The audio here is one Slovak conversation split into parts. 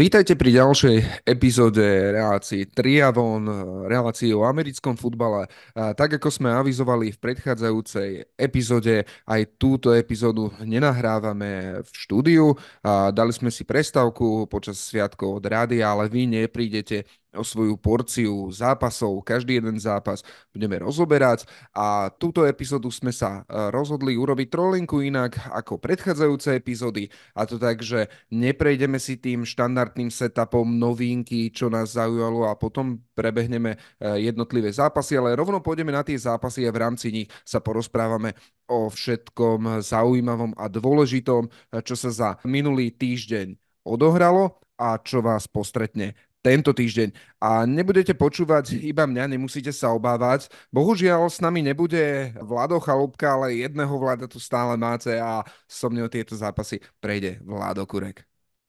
Vítajte pri ďalšej epizóde relácií Triavon, relácií o americkom futbale. A tak ako sme avizovali v predchádzajúcej epizóde, aj túto epizódu nenahrávame v štúdiu. A dali sme si prestávku počas sviatkov od rádia, ale vy neprídete o svoju porciu zápasov, každý jeden zápas budeme rozoberať. A túto epizódu sme sa e, rozhodli urobiť trolinku inak ako predchádzajúce epizódy. A to tak, že neprejdeme si tým štandardným setupom novinky, čo nás zaujalo a potom prebehneme e, jednotlivé zápasy, ale rovno pôjdeme na tie zápasy a v rámci nich sa porozprávame o všetkom zaujímavom a dôležitom, e, čo sa za minulý týždeň odohralo a čo vás postretne tento týždeň. A nebudete počúvať iba mňa, nemusíte sa obávať. Bohužiaľ s nami nebude Vlado Chalúbka, ale jedného Vlada tu stále máte a so mnou tieto zápasy prejde Vlado Kurek.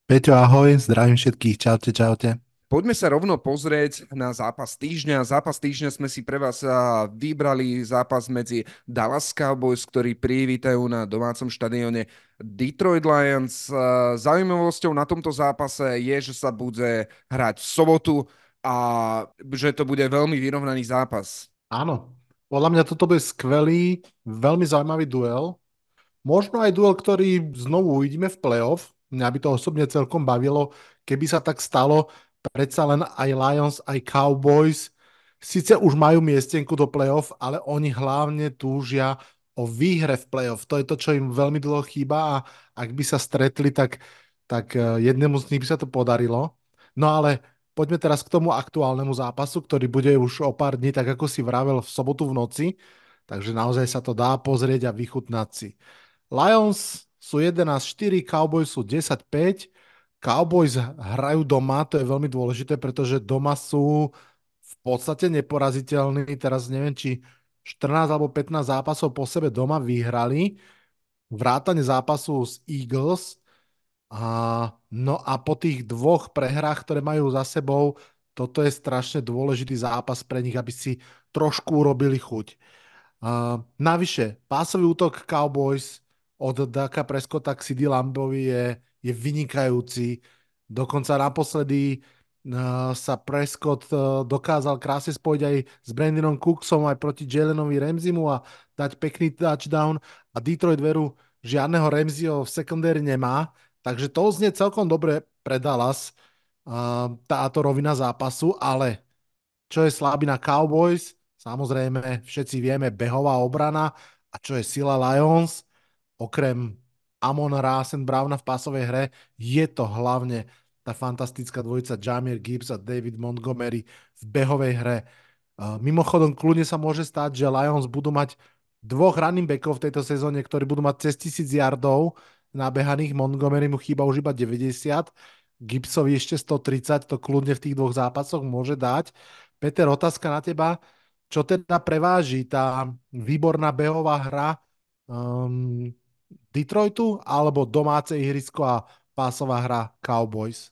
Peťo, ahoj, zdravím všetkých, čaute, čaute. Poďme sa rovno pozrieť na zápas týždňa. Zápas týždňa sme si pre vás vybrali zápas medzi Dallas Cowboys, ktorí privítajú na domácom štadióne Detroit Lions. Zaujímavosťou na tomto zápase je, že sa bude hrať v sobotu a že to bude veľmi vyrovnaný zápas. Áno, podľa mňa toto bude skvelý, veľmi zaujímavý duel. Možno aj duel, ktorý znovu uvidíme v playoff. Mňa by to osobne celkom bavilo, keby sa tak stalo predsa len aj Lions, aj Cowboys síce už majú miestenku do playoff, ale oni hlavne túžia o výhre v playoff. To je to, čo im veľmi dlho chýba a ak by sa stretli, tak, tak e, jednému z nich by sa to podarilo. No ale poďme teraz k tomu aktuálnemu zápasu, ktorý bude už o pár dní, tak ako si vravel, v sobotu v noci. Takže naozaj sa to dá pozrieť a vychutnať si. Lions sú 11-4, Cowboys sú 10-5 Cowboys hrajú doma, to je veľmi dôležité, pretože doma sú v podstate neporaziteľní. Teraz neviem, či 14 alebo 15 zápasov po sebe doma vyhrali. Vrátane zápasu s Eagles. A, no a po tých dvoch prehrách, ktoré majú za sebou, toto je strašne dôležitý zápas pre nich, aby si trošku urobili chuť. A, navyše, pásový útok Cowboys od Daka Prescotta k CD Lambovi je je vynikajúci. Dokonca naposledy uh, sa Prescott uh, dokázal krásne spojiť aj s Brandonom Cooksom aj proti Jalenovi Ramzimu a dať pekný touchdown. A Detroit veru žiadneho Ramseyho v sekundéri nemá, takže to znie celkom dobre pre Dallas uh, táto rovina zápasu, ale čo je slabina Cowboys, samozrejme všetci vieme behová obrana. A čo je sila Lions, okrem Amon Rasen Browna v pásovej hre, je to hlavne tá fantastická dvojica Jamir Gibbs a David Montgomery v behovej hre. Mimochodom, kľudne sa môže stať, že Lions budú mať dvoch running backov v tejto sezóne, ktorí budú mať cez 1000 yardov nabehaných. Montgomery mu chýba už iba 90. Gibsovi ešte 130, to kľudne v tých dvoch zápasoch môže dať. Peter, otázka na teba. Čo teda preváži tá výborná behová hra um, Detroitu alebo domáce ihrisko a pásová hra Cowboys?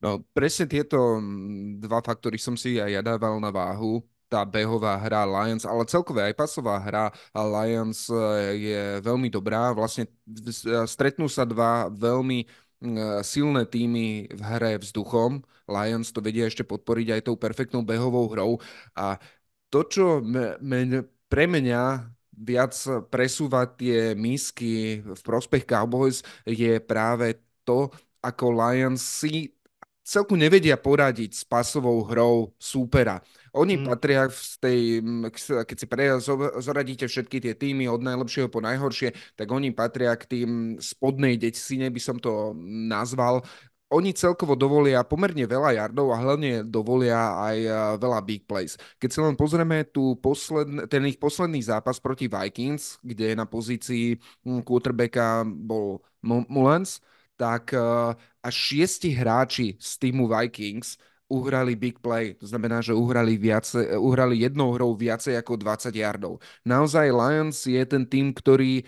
No, presne tieto mm, dva faktory som si aj ja dával na váhu tá behová hra Lions, ale celkové aj pasová hra Lions eh, je veľmi dobrá. Vlastne stretnú sa dva veľmi mm, silné týmy v hre vzduchom. Lions to vedia ešte podporiť aj tou perfektnou behovou hrou. A to, čo me, me, pre mňa viac presúvať tie misky v prospech Cowboys je práve to, ako Lions si celku nevedia poradiť s pasovou hrou súpera. Oni mm. patria v tej, keď si pre, zoradíte všetky tie týmy od najlepšieho po najhoršie, tak oni patria k tým spodnej decine, by som to nazval oni celkovo dovolia pomerne veľa yardov a hlavne dovolia aj veľa big plays. Keď si len pozrieme tu posledn- ten ich posledný zápas proti Vikings, kde na pozícii hm, quarterbacka bol Mullens, tak až šiesti hráči z týmu Vikings uhrali big play. To znamená, že uhrali, viace, uhrali jednou hrou viacej ako 20 yardov. Naozaj Lions je ten tým, ktorý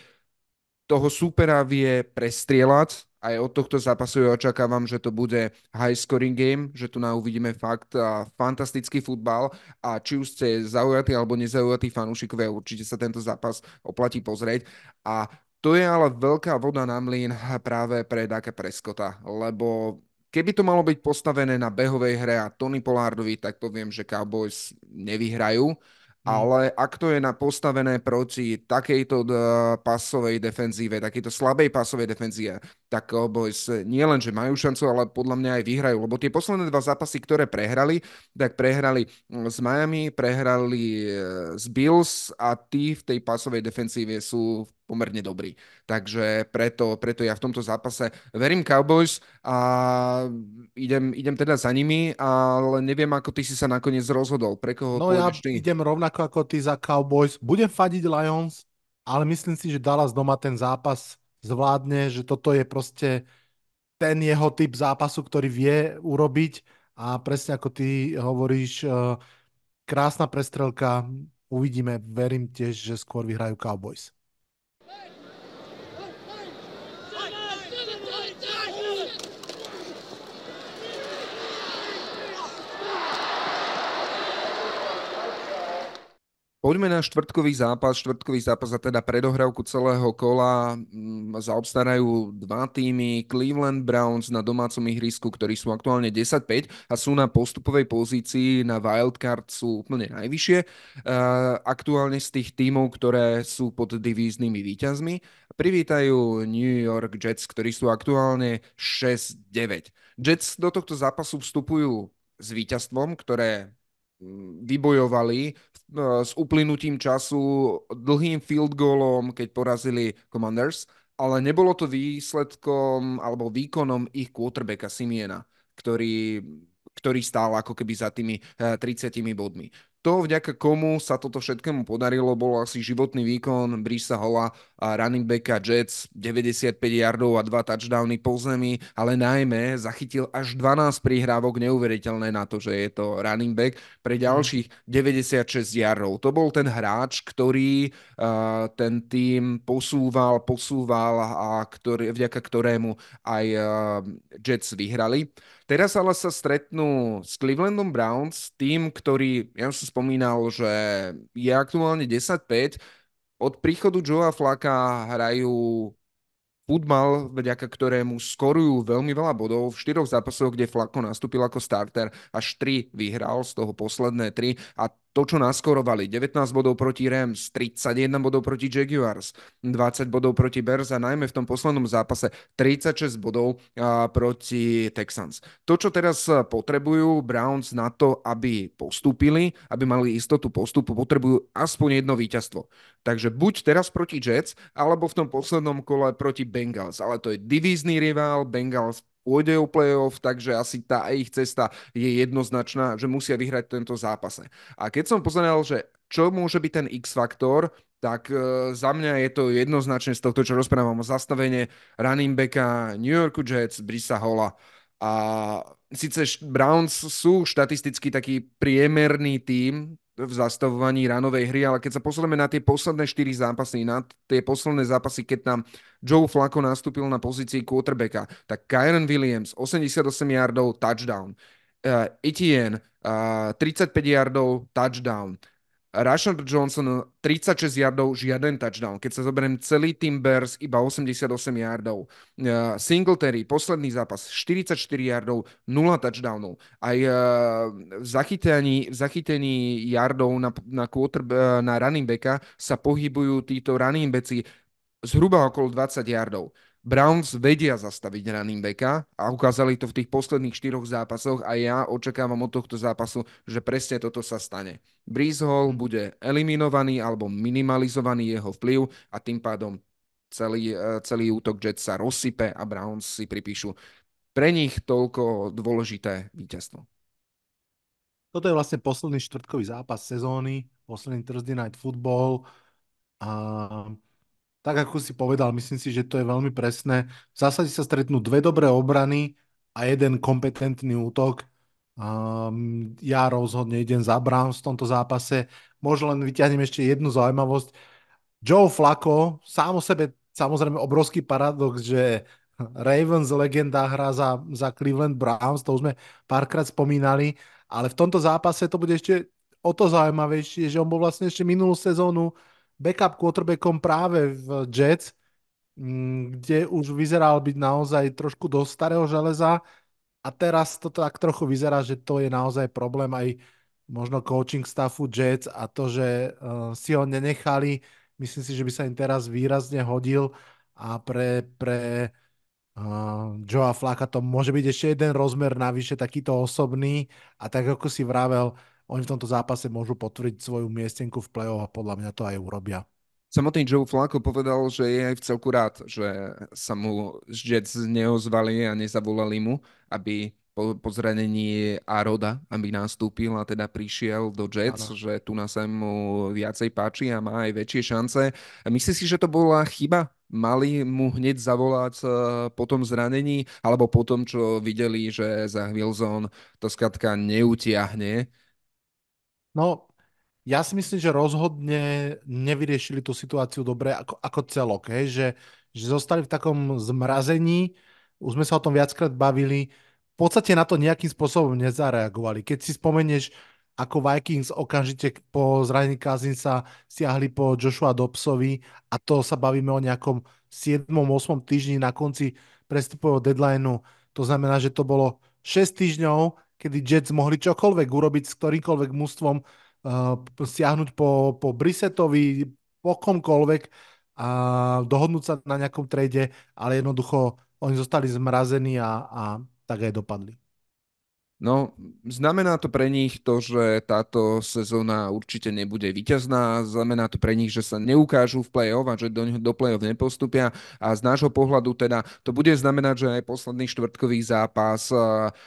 toho supera vie prestrieľať, aj od tohto zápasu ja očakávam, že to bude high scoring game, že tu na uvidíme fakt a fantastický futbal a či už ste zaujatí alebo nezaujatí fanúšikovia, určite sa tento zápas oplatí pozrieť a to je ale veľká voda na mlyn práve pre Daka Preskota, lebo keby to malo byť postavené na behovej hre a Tony Pollardovi, tak poviem, že Cowboys nevyhrajú. Mm. Ale ak to je na postavené proti takejto pasovej defenzíve, takejto slabej pasovej defenzíve, tak Cowboys nie len, že majú šancu, ale podľa mňa aj vyhrajú. Lebo tie posledné dva zápasy, ktoré prehrali, tak prehrali s Miami, prehrali z Bills a tí v tej pasovej defenzíve sú pomerne dobrý. Takže preto, preto ja v tomto zápase verím Cowboys a idem, idem teda za nimi, ale neviem, ako ty si sa nakoniec rozhodol. Pre koho No ja ty? idem rovnako ako ty za Cowboys. Budem fadiť Lions, ale myslím si, že Dallas doma ten zápas zvládne, že toto je proste ten jeho typ zápasu, ktorý vie urobiť a presne ako ty hovoríš, eh, krásna prestrelka, uvidíme, verím tiež, že skôr vyhrajú Cowboys. Poďme na štvrtkový zápas. Štvrtkový zápas a teda predohrávku celého kola mm, zaobstarajú dva týmy. Cleveland Browns na domácom ihrisku, ktorí sú aktuálne 10-5 a sú na postupovej pozícii na wildcard sú úplne najvyššie. Aktuálne z tých tímov, ktoré sú pod divíznymi výťazmi. Privítajú New York Jets, ktorí sú aktuálne 6-9. Jets do tohto zápasu vstupujú s víťazstvom, ktoré vybojovali s uplynutím času dlhým field goalom, keď porazili Commanders, ale nebolo to výsledkom alebo výkonom ich quarterbacka Simiena, ktorý, ktorý stál ako keby za tými 30 eh, bodmi. To, vďaka komu sa toto všetkému podarilo, bol asi životný výkon Brisa Holla a running backa Jets, 95 yardov a dva touchdowny po zemi, ale najmä zachytil až 12 prihrávok, neuveriteľné na to, že je to running back, pre mhm. ďalších 96 yardov. To bol ten hráč, ktorý uh, ten tým posúval, posúval a ktorý, vďaka ktorému aj uh, Jets vyhrali. Teraz ale sa stretnú s Clevelandom Browns, tým, ktorý, ja som spomínal, že je aktuálne 10-5. Od príchodu Joea Flaka hrajú futbal, vďaka ktorému skorujú veľmi veľa bodov. V štyroch zápasoch, kde Flako nastúpil ako starter, až tri vyhral, z toho posledné tri. A to, čo naskorovali, 19 bodov proti Rams, 31 bodov proti Jaguars, 20 bodov proti Bears a najmä v tom poslednom zápase 36 bodov proti Texans. To, čo teraz potrebujú Browns na to, aby postúpili, aby mali istotu postupu, potrebujú aspoň jedno víťazstvo. Takže buď teraz proti Jets, alebo v tom poslednom kole proti Bengals. Ale to je divízny rival, Bengals pôjde o playoff, takže asi tá ich cesta je jednoznačná, že musia vyhrať tento zápase. A keď som pozeral, že čo môže byť ten X-faktor, tak e, za mňa je to jednoznačne z tohto, čo rozprávam o zastavenie running backa New Yorku Jets, Brisa Holla. A síce Browns sú štatisticky taký priemerný tím, v zastavovaní ranovej hry, ale keď sa pozrieme na tie posledné 4 zápasy, na tie posledné zápasy, keď tam Joe Flacco nastúpil na pozícii quarterbacka, tak Kyron Williams 88 yardov, touchdown. Uh, Etienne uh, 35 yardov, touchdown. Rashard Johnson 36 yardov, žiaden touchdown. Keď sa zoberiem celý tým Bears, iba 88 yardov. Uh, Singletary, posledný zápas, 44 yardov, 0 touchdownov. Aj uh, v, zachytení, v zachytení yardov na, na, quarter, uh, na running backa sa pohybujú títo running backi zhruba okolo 20 yardov. Browns vedia zastaviť running backa a ukázali to v tých posledných štyroch zápasoch a ja očakávam od tohto zápasu, že presne toto sa stane. Breeze Hall hm. bude eliminovaný alebo minimalizovaný jeho vplyv a tým pádom celý, e, celý útok Jets sa rozsype a Browns si pripíšu pre nich toľko dôležité víťazstvo. Toto je vlastne posledný štvrtkový zápas sezóny, posledný Thursday Night Football a tak ako si povedal, myslím si, že to je veľmi presné. V zásade sa stretnú dve dobré obrany a jeden kompetentný útok. Um, ja rozhodne idem za Browns v tomto zápase. Možno len vyťahnem ešte jednu zaujímavosť. Joe Flacco, sám o sebe samozrejme obrovský paradox, že Ravens legenda hrá za, za Cleveland Browns, to už sme párkrát spomínali, ale v tomto zápase to bude ešte o to zaujímavejšie, že on bol vlastne ešte minulú sezónu backup quarterbackom práve v Jets, mm, kde už vyzeral byť naozaj trošku do starého železa. A teraz to tak trochu vyzerá, že to je naozaj problém aj možno coaching staffu Jets a to, že uh, si ho nenechali, myslím si, že by sa im teraz výrazne hodil a pre, pre uh, Joea Flaka to môže byť ešte jeden rozmer navyše, takýto osobný. A tak ako si vravel, oni v tomto zápase môžu potvrdiť svoju miestenku v play-off a podľa mňa to aj urobia. Samotný Joe Flacco povedal, že je aj v celku rád, že sa mu Jets neozvali a nezavolali mu, aby po, po zranení Aroda, aby nastúpil a teda prišiel do Jets, ano. že tu na sa mu viacej páči a má aj väčšie šance. Myslíš si, že to bola chyba? Mali mu hneď zavolať uh, po tom zranení, alebo po tom, čo videli, že za Wilson to skratka neutiahne? No, ja si myslím, že rozhodne nevyriešili tú situáciu dobre ako, ako celok, hej? Že, že zostali v takom zmrazení, už sme sa o tom viackrát bavili, v podstate na to nejakým spôsobom nezareagovali. Keď si spomenieš, ako Vikings okamžite po zranení Kazinsa siahli po Joshua Dobsovi a to sa bavíme o nejakom 7. 8. týždni na konci prestupového deadlineu. To znamená, že to bolo 6 týždňov, kedy Jets mohli čokoľvek urobiť s ktorýmkoľvek mústvom uh, siahnuť po, po Brisetovi, po komkoľvek a dohodnúť sa na nejakom trade, ale jednoducho oni zostali zmrazení a, a tak aj dopadli. No, znamená to pre nich to, že táto sezóna určite nebude víťazná, znamená to pre nich, že sa neukážu v play-off a že do, do play-off nepostupia a z nášho pohľadu teda to bude znamenať, že aj posledný štvrtkový zápas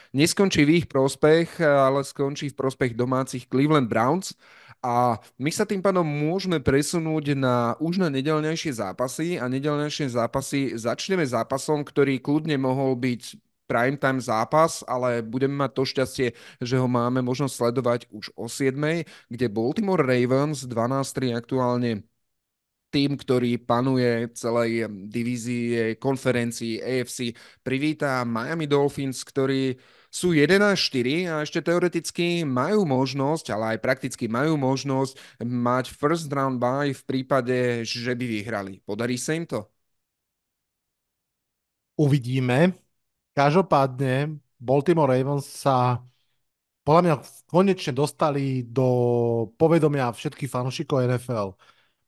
neskončí v ich prospech, ale skončí v prospech domácich Cleveland Browns. A my sa tým pádom môžeme presunúť na už na nedelnejšie zápasy a nedelnejšie zápasy začneme zápasom, ktorý kľudne mohol byť primetime zápas, ale budeme mať to šťastie, že ho máme možnosť sledovať už o 7, kde Baltimore Ravens 12-3 aktuálne tým, ktorý panuje celej divízii konferencii AFC, privítá Miami Dolphins, ktorí sú 11-4 a ešte teoreticky majú možnosť, ale aj prakticky majú možnosť mať first round bye v prípade, že by vyhrali. Podarí sa im to? Uvidíme. Každopádne Baltimore Ravens sa podľa mňa konečne dostali do povedomia všetkých fanúšikov NFL.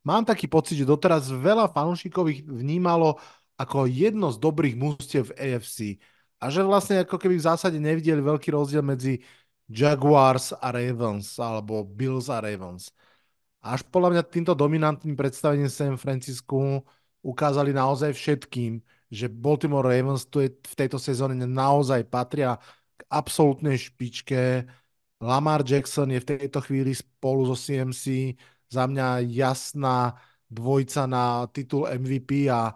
Mám taký pocit, že doteraz veľa fanúšikov ich vnímalo ako jedno z dobrých mústiev v AFC. A že vlastne ako keby v zásade nevideli veľký rozdiel medzi Jaguars a Ravens alebo Bills a Ravens. Až podľa mňa týmto dominantným predstavením San Francisco ukázali naozaj všetkým, že Baltimore Ravens tu je, v tejto sezóne naozaj patria k absolútnej špičke. Lamar Jackson je v tejto chvíli spolu so CMC za mňa jasná dvojca na titul MVP a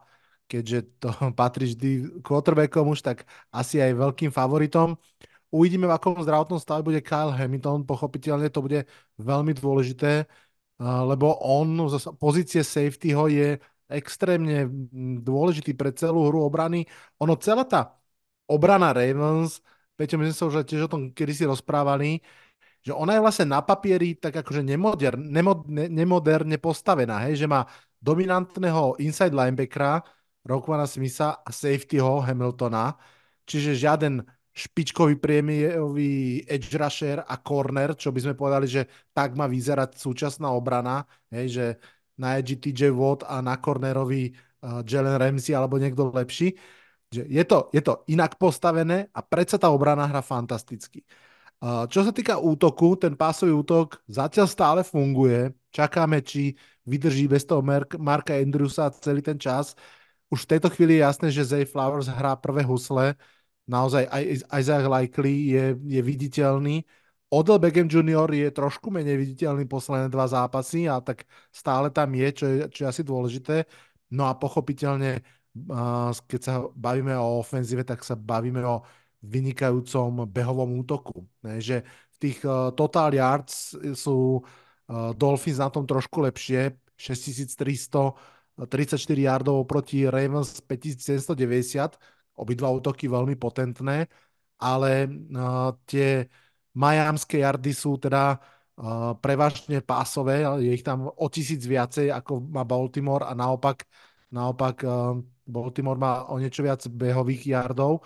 keďže to patrí vždy quarterbackom už, tak asi aj veľkým favoritom. Uvidíme, v akom zdravotnom stave bude Kyle Hamilton. Pochopiteľne to bude veľmi dôležité, lebo on z pozície safetyho je extrémne dôležitý pre celú hru obrany. Ono celá tá obrana Ravens, Peťo, my sme sa už tiež o tom kedy si rozprávali, že ona je vlastne na papieri tak akože nemoderne, nemoderne postavená, hej, že má dominantného inside linebackera, Rockmana Smitha a safetyho Hamiltona, čiže žiaden špičkový priemierový edge rusher a corner, čo by sme povedali, že tak má vyzerať súčasná obrana, hej, že na edge TJ Watt a na cornerovi uh, Jalen Ramsey alebo niekto lepší. Že je, to, je to inak postavené a predsa tá obrana hra fantasticky. Uh, čo sa týka útoku, ten pásový útok zatiaľ stále funguje. Čakáme, či vydrží bez toho Mark, Marka Andrewsa celý ten čas. Už v tejto chvíli je jasné, že Zay Flowers hrá prvé husle. Naozaj aj Isaac Likely je, je viditeľný Odell Beckham Jr. je trošku menej viditeľný posledné dva zápasy a tak stále tam je, čo je, čo je asi dôležité. No a pochopiteľne, keď sa bavíme o ofenzíve, tak sa bavíme o vynikajúcom behovom útoku. Ne, že v tých uh, total yards sú uh, Dolphins na tom trošku lepšie, 6334 yardov proti Ravens 5790, obidva útoky veľmi potentné, ale tie Majamské jardy sú teda uh, prevažne pásové, je ich tam o tisíc viacej ako má Baltimore a naopak, naopak uh, Baltimore má o niečo viac behových jardov.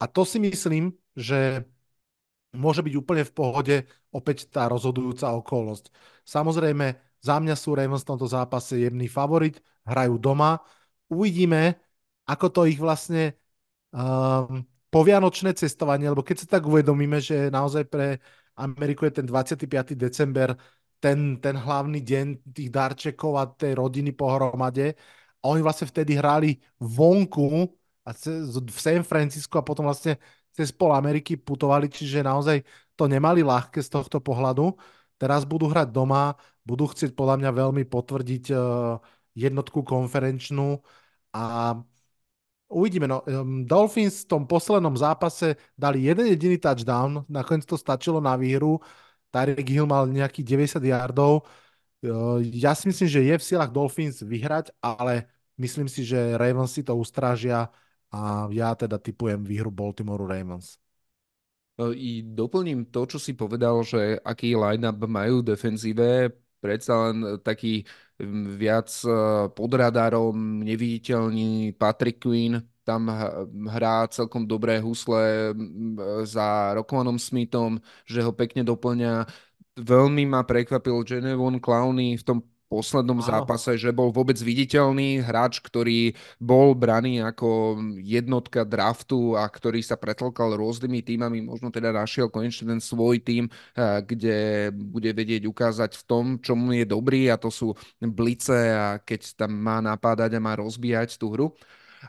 A to si myslím, že môže byť úplne v pohode opäť tá rozhodujúca okolnosť. Samozrejme, za mňa sú Ravens v tomto zápase jemný favorit, hrajú doma. Uvidíme, ako to ich vlastne um, povianočné cestovanie, lebo keď sa tak uvedomíme, že naozaj pre Ameriku je ten 25. december ten, ten hlavný deň tých darčekov a tej rodiny pohromade a oni vlastne vtedy hrali vonku a v San Francisco a potom vlastne cez pol Ameriky putovali, čiže naozaj to nemali ľahké z tohto pohľadu. Teraz budú hrať doma, budú chcieť podľa mňa veľmi potvrdiť uh, jednotku konferenčnú a uvidíme. No, um, Dolphins v tom poslednom zápase dali jeden jediný touchdown, nakoniec to stačilo na výhru. Tyreek Hill mal nejakých 90 yardov. Uh, ja si myslím, že je v silách Dolphins vyhrať, ale myslím si, že Ravens si to ustrážia a ja teda typujem výhru Baltimore Ravens. E, I doplním to, čo si povedal, že aký line-up majú defenzíve, predsa len taký viac e, pod radarom, neviditeľný Patrick Queen, tam hrá celkom dobré husle za Rokmanom Smithom, že ho pekne doplňa. Veľmi ma prekvapil Genevon Clowney v tom poslednom Áno. zápase, že bol vôbec viditeľný hráč, ktorý bol braný ako jednotka draftu a ktorý sa pretlkal rôznymi týmami, možno teda našiel konečne ten svoj tým, eh, kde bude vedieť ukázať v tom, čomu je dobrý a to sú blice a keď tam má napádať a má rozbíjať tú hru.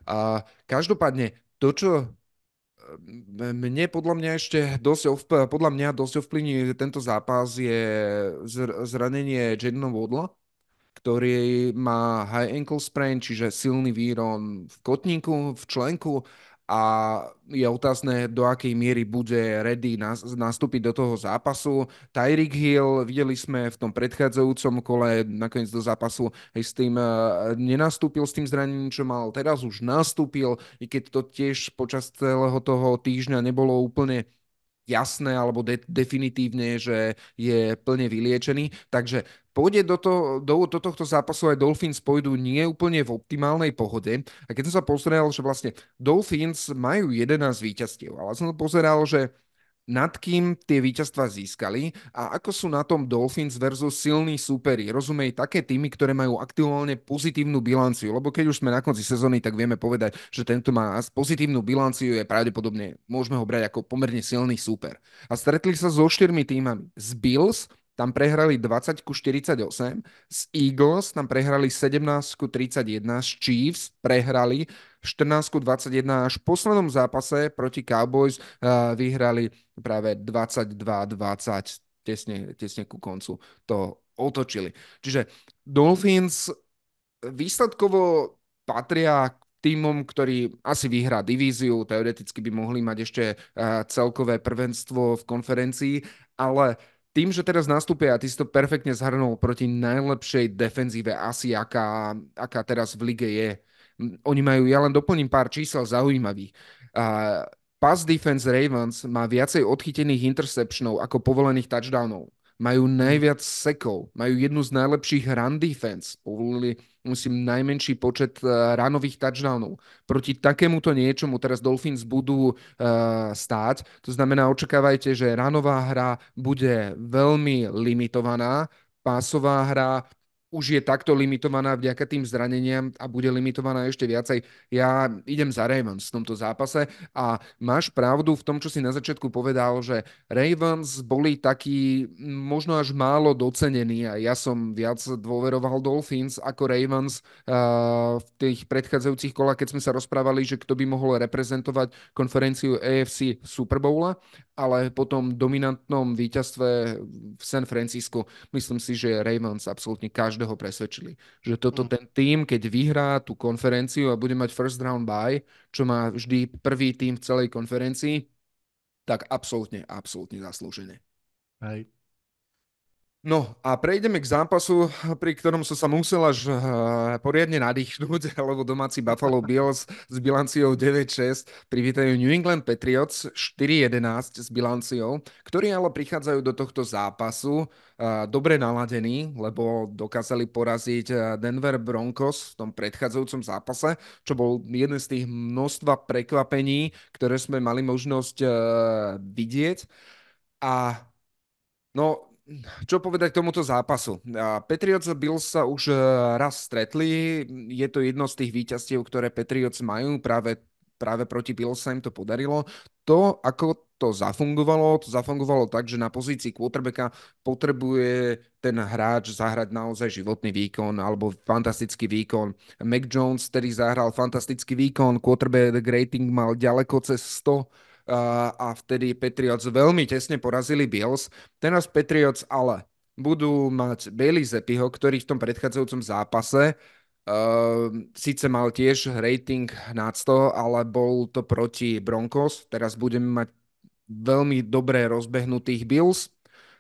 A každopádne to, čo eh, mne podľa mňa ešte dosť, ovp- podľa mňa dosť ovplyvní tento zápas je zranenie Jadena Vodla, ktorý má high ankle sprain, čiže silný výron v kotníku, v členku a je otázne, do akej miery bude ready nastúpiť do toho zápasu. Tyreek Hill, videli sme v tom predchádzajúcom kole, nakoniec do zápasu aj s tým uh, nenastúpil s tým zranením, čo mal. Teraz už nastúpil, i keď to tiež počas celého toho týždňa nebolo úplne jasné alebo de- definitívne, že je plne vyliečený. Takže pôjde do, to, do, do tohto zápasu aj Dolphins pôjdu nie úplne v optimálnej pohode. A keď som sa pozeral, že vlastne Dolphins majú 11 víťazstiev, ale som pozeral, že nad kým tie víťazstva získali a ako sú na tom Dolphins versus silní súperi. Rozumej, také týmy, ktoré majú aktuálne pozitívnu bilanciu, lebo keď už sme na konci sezóny, tak vieme povedať, že tento má pozitívnu bilanciu, je pravdepodobne, môžeme ho brať ako pomerne silný súper. A stretli sa so štyrmi týmami. Z Bills, tam prehrali 20 ku 48, z Eagles tam prehrali 17 ku 31, z Chiefs prehrali 14 ku 21 až v poslednom zápase proti Cowboys uh, vyhrali práve 22-20 tesne, tesne ku koncu to otočili. Čiže Dolphins výsledkovo patria týmom, ktorý asi vyhrá divíziu, teoreticky by mohli mať ešte uh, celkové prvenstvo v konferencii, ale tým, že teraz nastúpia, a ty si to perfektne zhrnul proti najlepšej defenzíve asi, aká, aká teraz v lige je. Oni majú, ja len doplním pár čísel zaujímavých. Uh, pass defense Ravens má viacej odchytených interceptionov ako povolených touchdownov majú najviac sekov, majú jednu z najlepších run defense, povolili musím najmenší počet uh, ranových touchdownov. Proti takémuto niečomu teraz Dolphins budú uh, stáť, to znamená očakávajte, že ranová hra bude veľmi limitovaná, pásová hra už je takto limitovaná vďaka tým zraneniam a bude limitovaná ešte viacej. Ja idem za Ravens v tomto zápase a máš pravdu v tom, čo si na začiatku povedal, že Ravens boli takí možno až málo docenení a ja som viac dôveroval Dolphins ako Ravens uh, v tých predchádzajúcich kolách, keď sme sa rozprávali, že kto by mohol reprezentovať konferenciu AFC Super Bowla, ale po tom dominantnom víťazstve v San Francisco myslím si, že Ravens absolútne každý každého presvedčili. Že toto mm. ten tým, keď vyhrá tú konferenciu a bude mať first round bye, čo má vždy prvý tým v celej konferencii, tak absolútne, absolútne zaslúžené. Hej. No a prejdeme k zápasu, pri ktorom som sa musel až uh, poriadne nadýchnúť, lebo domáci Buffalo Bills s bilanciou 9-6 privítajú New England Patriots 4-11 s bilanciou, ktorí ale prichádzajú do tohto zápasu uh, dobre naladení, lebo dokázali poraziť Denver Broncos v tom predchádzajúcom zápase, čo bol jeden z tých množstva prekvapení, ktoré sme mali možnosť vidieť. A no, čo povedať k tomuto zápasu? Patriots a Bills sa už e, raz stretli. Je to jedno z tých víťazstiev, ktoré Patriots majú. Práve, práve proti Bills sa im to podarilo. To, ako to zafungovalo, to zafungovalo tak, že na pozícii quarterbacka potrebuje ten hráč zahrať naozaj životný výkon alebo fantastický výkon. Mac Jones, ktorý zahral fantastický výkon, quarterback rating mal ďaleko cez 100 a vtedy Patriots veľmi tesne porazili Bills. Teraz Patriots ale budú mať Bailey Zepiho, ktorý v tom predchádzajúcom zápase uh, síce mal tiež rating nad 100, ale bol to proti Broncos. Teraz budeme mať veľmi dobre rozbehnutých Bills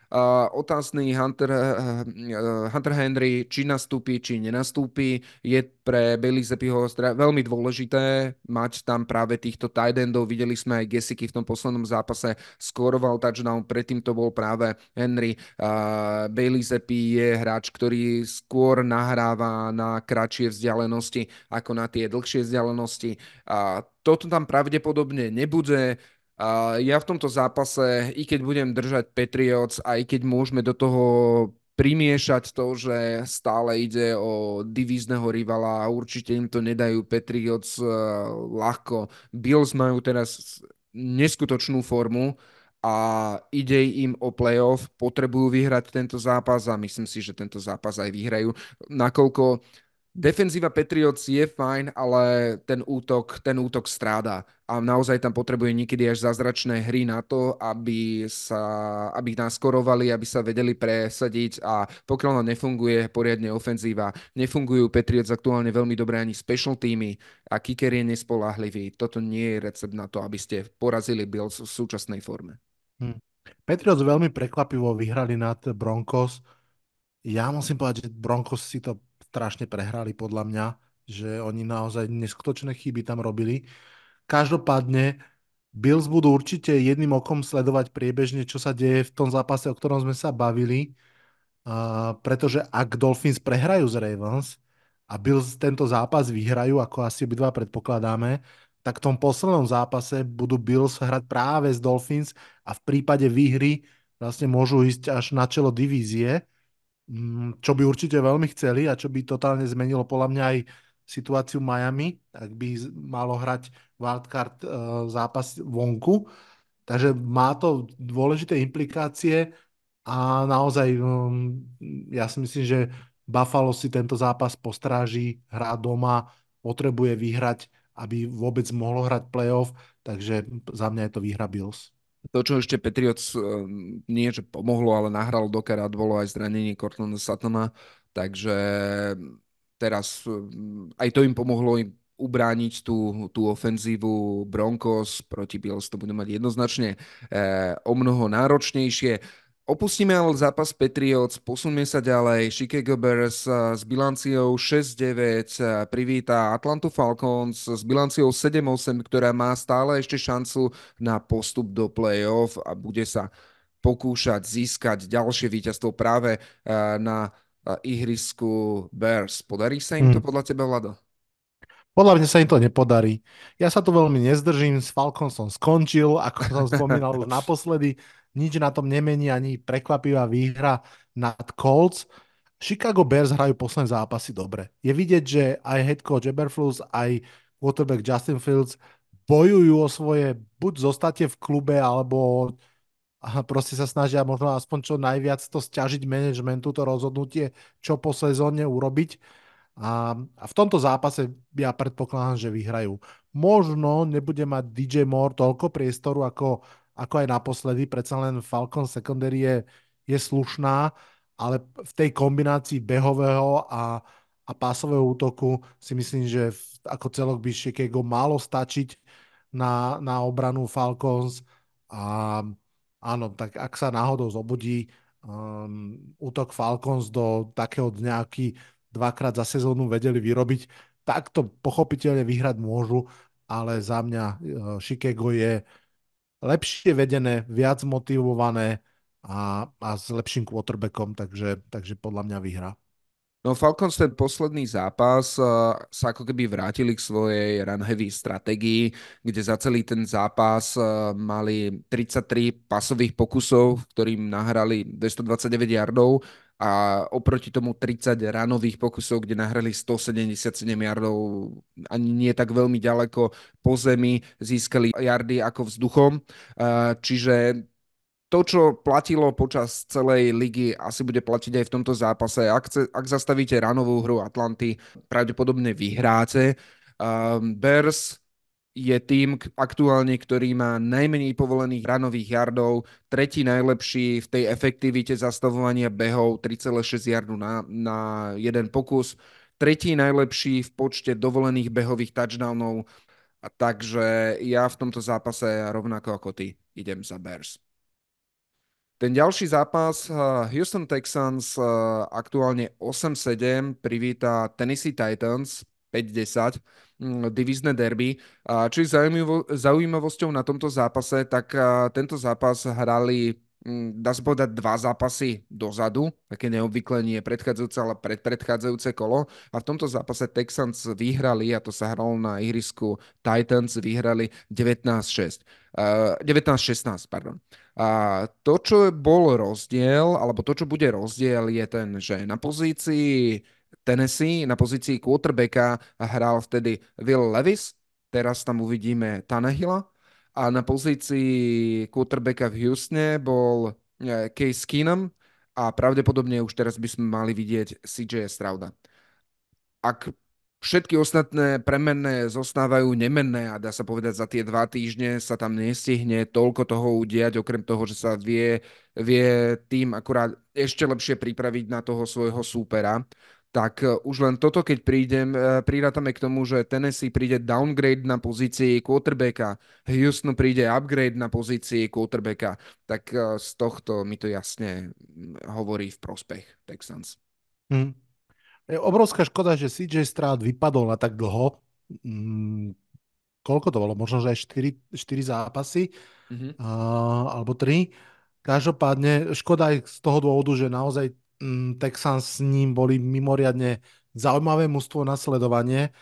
Uh, otázny Hunter, uh, Hunter Henry, či nastúpi, či nenastúpi, je pre Bailey Zepiho veľmi dôležité mať tam práve týchto tight endov. Videli sme aj Gesiky v tom poslednom zápase, skoroval touchdown, predtým to bol práve Henry. Uh, Bailey je hráč, ktorý skôr nahráva na kratšie vzdialenosti ako na tie dlhšie vzdialenosti. Uh, toto tam pravdepodobne nebude. Uh, ja v tomto zápase, i keď budem držať Patriots, aj keď môžeme do toho primiešať to, že stále ide o divízneho rivala a určite im to nedajú Patriots uh, ľahko. Bills majú teraz neskutočnú formu a ide im o playoff, potrebujú vyhrať tento zápas a myslím si, že tento zápas aj vyhrajú. Nakoľko Defenzíva Patriots je fajn, ale ten útok, ten útok stráda a naozaj tam potrebuje niekedy až zázračné hry na to, aby, sa, aby nás skorovali, aby sa vedeli presadiť a pokiaľ nám nefunguje poriadne ofenzíva, nefungujú Patriots aktuálne veľmi dobre ani special týmy a kicker je nespolahlivý. Toto nie je recept na to, aby ste porazili Bills v súčasnej forme. Hmm. Patriots veľmi prekvapivo vyhrali nad Broncos. Ja musím povedať, že Broncos si to strašne prehrali podľa mňa, že oni naozaj neskutočné chyby tam robili. Každopádne Bills budú určite jedným okom sledovať priebežne, čo sa deje v tom zápase, o ktorom sme sa bavili, uh, pretože ak Dolphins prehrajú z Ravens a Bills tento zápas vyhrajú, ako asi obidva predpokladáme, tak v tom poslednom zápase budú Bills hrať práve s Dolphins a v prípade výhry vlastne môžu ísť až na čelo divízie čo by určite veľmi chceli a čo by totálne zmenilo podľa mňa aj situáciu Miami, ak by malo hrať wildcard uh, zápas vonku. Takže má to dôležité implikácie a naozaj um, ja si myslím, že Buffalo si tento zápas postráži, hrá doma, potrebuje vyhrať, aby vôbec mohlo hrať playoff, takže za mňa je to výhra Bills. To, čo ešte Patriots eh, nie, že pomohlo, ale nahralo dokrát, bolo aj zranenie Cortlanda Satana, takže teraz eh, aj to im pomohlo im ubrániť tú, tú ofenzívu Broncos proti Bills, to bude mať jednoznačne eh, o mnoho náročnejšie. Opustíme ale zápas Patriots, posunme sa ďalej. Chicago Bears s bilanciou 6-9 privíta Atlantu Falcons s bilanciou 7-8, ktorá má stále ešte šancu na postup do play-off a bude sa pokúšať získať ďalšie víťazstvo práve na ihrisku Bears. Podarí sa im to hmm. podľa teba, Vlado? Podľa mňa sa im to nepodarí. Ja sa tu veľmi nezdržím, s Falcon som skončil, ako som spomínal už naposledy nič na tom nemení, ani prekvapivá výhra nad Colts. Chicago Bears hrajú posledné zápasy dobre. Je vidieť, že aj head coach Eberflus, aj quarterback Justin Fields bojujú o svoje, buď zostate v klube, alebo proste sa snažia možno aspoň čo najviac to stiažiť managementu, to rozhodnutie, čo po sezóne urobiť. A, a v tomto zápase ja predpokladám, že vyhrajú. Možno nebude mať DJ Moore toľko priestoru ako ako aj naposledy, predsa len Falcon secondary je, je slušná, ale v tej kombinácii behového a, a pásového útoku si myslím, že v, ako celok by Chicago malo stačiť na, na obranu Falcons. A áno, tak ak sa náhodou zobudí um, útok Falcons do takého dňa, aký dvakrát za sezónu vedeli vyrobiť, tak to pochopiteľne vyhrať môžu, ale za mňa uh, je lepšie vedené, viac motivované a, a s lepším quarterbackom, takže, takže podľa mňa vyhrá. No Falcons ten posledný zápas uh, sa ako keby vrátili k svojej run-heavy stratégii, kde za celý ten zápas uh, mali 33 pasových pokusov, ktorým nahrali 229 yardov a oproti tomu 30 ranových pokusov, kde nahrali 177 yardov, ani nie tak veľmi ďaleko po zemi, získali yardy ako vzduchom. Čiže to, čo platilo počas celej ligy, asi bude platiť aj v tomto zápase. Ak, ak zastavíte ranovú hru Atlanty, pravdepodobne vyhráte. Um, Bears je tým aktuálne, ktorý má najmenej povolených ranových yardov, tretí najlepší v tej efektivite zastavovania behov 3,6 yardu na, na jeden pokus, tretí najlepší v počte dovolených behových touchdownov, a takže ja v tomto zápase rovnako ako ty idem za Bears. Ten ďalší zápas, eh, Houston Texans eh, aktuálne 8-7 privíta Tennessee Titans 5-10, mm, divízne derby. Čo je zaujímavosťou na tomto zápase, tak tento zápas hrali mm, dá sa povedať dva zápasy dozadu, také neobvykle nie predchádzajúce, ale predpredchádzajúce kolo. A v tomto zápase Texans vyhrali, a to sa hralo na ihrisku Titans, vyhrali 19-6. Uh, 19-16, pardon. A to, čo bol rozdiel, alebo to, čo bude rozdiel, je ten, že na pozícii Tennessee, na pozícii quarterbacka hral vtedy Will Levis, teraz tam uvidíme Tanehila, a na pozícii quarterbacka v Houstone bol e, Case Keenum a pravdepodobne už teraz by sme mali vidieť CJ Strauda. Ak Všetky ostatné premenné zostávajú nemenné a dá sa povedať, za tie dva týždne sa tam nestihne toľko toho udiať, okrem toho, že sa vie, vie tým akurát ešte lepšie pripraviť na toho svojho súpera. Tak e, už len toto, keď prídem, e, prirátame k tomu, že Tennessee príde downgrade na pozícii quarterbacka, Houston príde upgrade na pozícii quarterbacka, tak e, z tohto mi to jasne hovorí v prospech Texans. Hmm. Je obrovská škoda, že CJ Stroud vypadol na tak dlho. Mm, koľko to bolo? Možno, že aj 4, 4 zápasy mm-hmm. uh, alebo 3. Každopádne škoda aj z toho dôvodu, že naozaj mm, Texans s ním boli mimoriadne zaujímavé mužstvo na sledovanie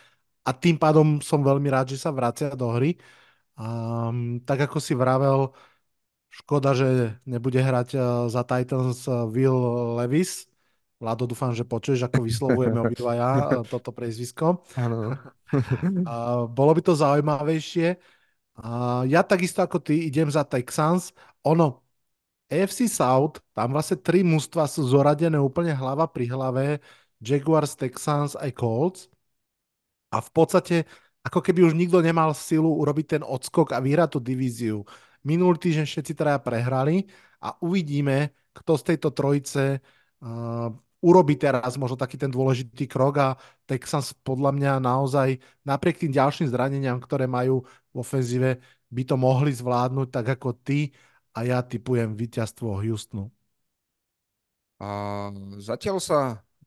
a tým pádom som veľmi rád, že sa vracia do hry. Um, tak ako si vravel, škoda, že nebude hrať uh, za Titans uh, Will Levis, Vlado, dúfam, že počuješ, ako vyslovujeme obidvaja eh, toto prezvisko. Áno. Bolo by to zaujímavejšie. Ja takisto ako ty idem za Texans. Ono, AFC South, tam vlastne tri mužstva sú zoradené úplne hlava pri hlave. Jaguars, Texans aj Colts. A v podstate, ako keby už nikto nemal silu urobiť ten odskok a vyhrať tú divíziu. Minulý týždeň všetci traja prehrali a uvidíme, kto z tejto trojice uh, urobiť teraz možno taký ten dôležitý krok a Texans podľa mňa naozaj napriek tým ďalším zraneniam, ktoré majú v ofenzíve, by to mohli zvládnuť tak ako ty a ja typujem víťazstvo Houstonu. A zatiaľ sa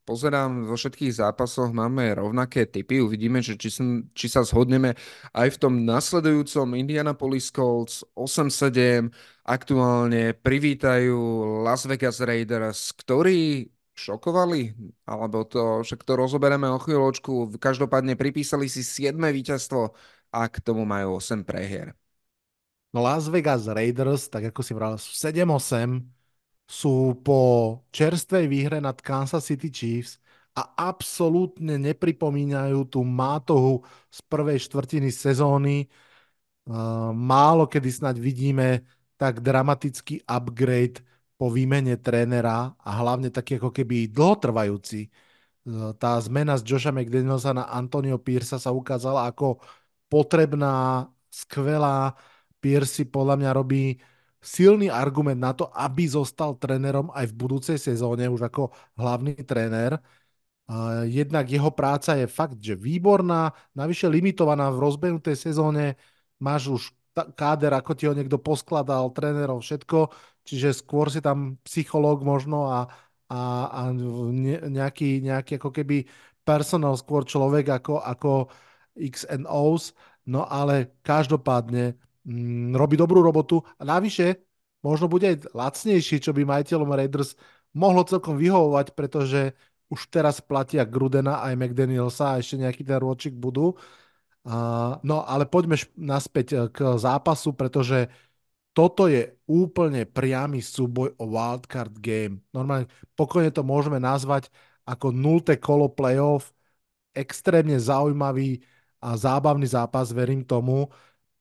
pozerám vo všetkých zápasoch, máme rovnaké typy, uvidíme, že či, som, či sa zhodneme aj v tom nasledujúcom Indianapolis Colts 8-7 aktuálne privítajú Las Vegas Raiders, ktorí šokovali? Alebo to, však to rozoberieme o chvíľočku. Každopádne pripísali si 7. víťazstvo a k tomu majú 8 prehier. No Las Vegas Raiders, tak ako si vral, 7-8 sú po čerstvej výhre nad Kansas City Chiefs a absolútne nepripomínajú tú mátohu z prvej štvrtiny sezóny. Málo kedy snať vidíme tak dramatický upgrade po výmene trénera a hlavne taký ako keby dlhotrvajúci. E, tá zmena z Josha McDanielsa na Antonio Piersa sa ukázala ako potrebná, skvelá. Pierce podľa mňa robí silný argument na to, aby zostal trénerom aj v budúcej sezóne, už ako hlavný tréner. Jednak jeho práca je fakt, že výborná, navyše limitovaná v rozbehnutej sezóne. Máš už káder, ako ti ho niekto poskladal, trénerov, všetko, čiže skôr si tam psychológ možno a, a, a nejaký, nejaký ako keby personal skôr človek ako, ako X no ale každopádne mm, robí dobrú robotu a navyše možno bude aj lacnejší, čo by majiteľom Raiders mohlo celkom vyhovovať, pretože už teraz platia Grudena aj McDanielsa a ešte nejaký ten rôčik budú. Uh, no ale poďme naspäť e, k zápasu, pretože toto je úplne priamy súboj o wildcard game. Normálne pokojne to môžeme nazvať ako nulté kolo playoff. Extrémne zaujímavý a zábavný zápas, verím tomu.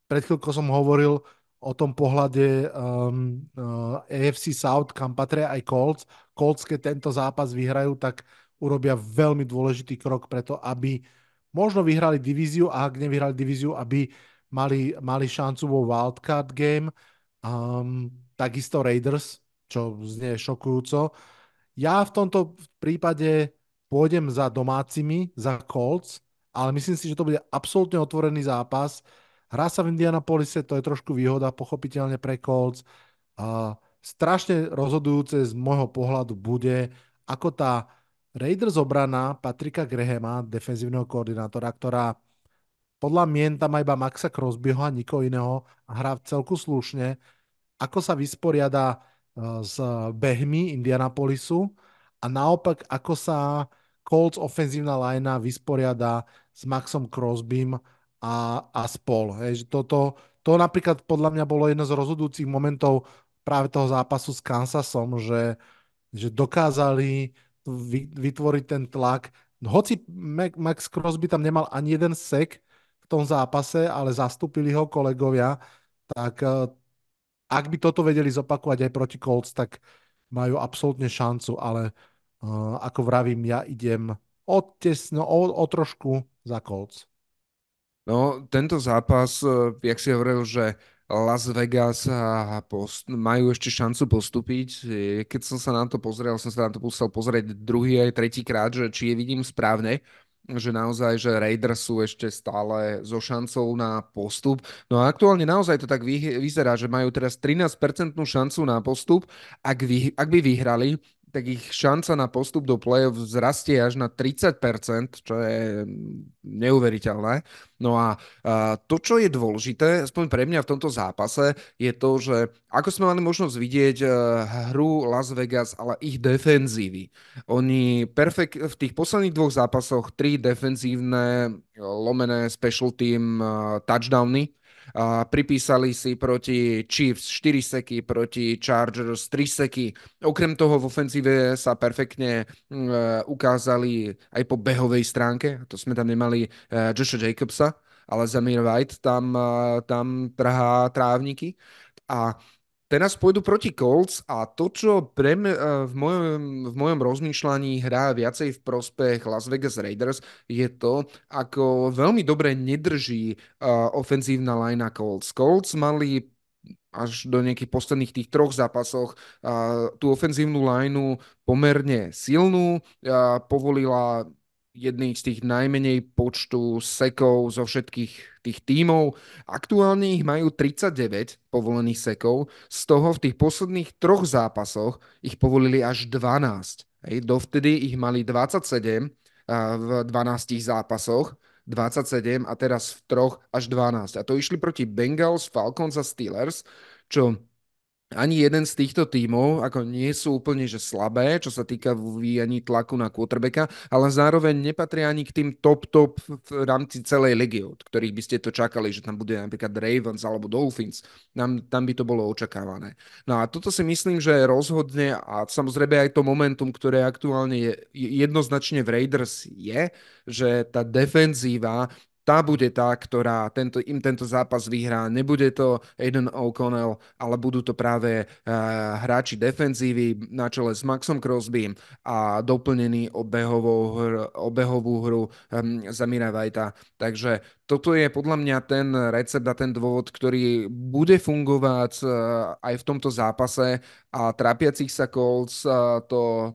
Pred chvíľkou som hovoril o tom pohľade um, uh, AFC South, kam patria aj Colts. Colts, keď tento zápas vyhrajú, tak urobia veľmi dôležitý krok preto, aby možno vyhrali divíziu a ak nevyhrali divíziu, aby mali, mali šancu vo wildcard game. Um, takisto Raiders, čo znie šokujúco. Ja v tomto prípade pôjdem za domácimi, za Colts, ale myslím si, že to bude absolútne otvorený zápas. Hrá sa v Indianapolise, to je trošku výhoda, pochopiteľne pre Colts. A strašne rozhodujúce z môjho pohľadu bude, ako tá Raiders obrana Patrika Grahama, defenzívneho koordinátora, ktorá podľa mien tam iba Maxa Crosbyho a nikoho iného a hrá celku slušne, ako sa vysporiada e, s behmi Indianapolisu a naopak ako sa Colts ofenzívna linea vysporiada s Maxom Crosbym a, a spol. Hej, že toto, to napríklad podľa mňa bolo jedno z rozhodujúcich momentov práve toho zápasu s Kansasom, že, že dokázali vytvoriť ten tlak. Hoci Max Crosby tam nemal ani jeden sek v tom zápase, ale zastúpili ho kolegovia, tak eh, ak by toto vedeli zopakovať aj proti Colts, tak majú absolútne šancu, ale uh, ako vravím, ja idem o, tesno, o, o trošku za Colts. No, tento zápas, e, jak si hovoril, že Las Vegas a post, majú ešte šancu postúpiť. Keď som sa na to pozrel, som sa na to musel pozrieť druhý aj tretí krát, že či je vidím správne, že naozaj, že Raiders sú ešte stále so šancou na postup. No a aktuálne naozaj to tak vyzerá, že majú teraz 13% šancu na postup. Ak, vy, ak by vyhrali, tak ich šanca na postup do play-off zrastie až na 30%, čo je neuveriteľné. No a, to, čo je dôležité, aspoň pre mňa v tomto zápase, je to, že ako sme mali možnosť vidieť uh, hru Las Vegas, ale ich defenzívy. Oni perfekt, v tých posledných dvoch zápasoch tri defenzívne lomené special team uh, touchdowny pripísali si proti Chiefs 4 seky, proti Chargers 3 seky. Okrem toho v ofenzíve sa perfektne uh, ukázali aj po behovej stránke. To sme tam nemali uh, Josha Jacobsa, ale Zamir White tam, uh, tam trhá trávniky. A Teraz pôjdu proti Colts a to, čo pre mňa, e, v, mojom, v mojom rozmýšľaní hrá viacej v prospech Las Vegas Raiders, je to, ako veľmi dobre nedrží uh, ofenzívna linea Colts. Colts mali až do nejakých posledných tých troch zápasoch uh, tú ofenzívnu lineu pomerne silnú, uh, povolila jedný z tých najmenej počtu sekov zo všetkých tých tímov. Aktuálne ich majú 39 povolených sekov, z toho v tých posledných troch zápasoch ich povolili až 12. Hej, dovtedy ich mali 27 v 12 zápasoch, 27 a teraz v troch až 12. A to išli proti Bengals, Falcons a Steelers, čo ani jeden z týchto tímov ako nie sú úplne že slabé, čo sa týka vyvíjaní tlaku na quarterbacka, ale zároveň nepatria ani k tým top top v rámci celej ligy, od ktorých by ste to čakali, že tam bude napríklad Ravens alebo Dolphins. Tam, tam by to bolo očakávané. No a toto si myslím, že rozhodne a samozrejme aj to momentum, ktoré aktuálne je jednoznačne v Raiders je, že tá defenzíva tá bude tá, ktorá tento, im tento zápas vyhrá. Nebude to Aiden O'Connell, ale budú to práve uh, hráči defenzívy na čele s Maxom Crosbym a doplnený obehovou, hr, obehovú hru um, Zamira Vajta. Takže toto je podľa mňa ten recept a ten dôvod, ktorý bude fungovať uh, aj v tomto zápase a trápiacich sa Colts uh, to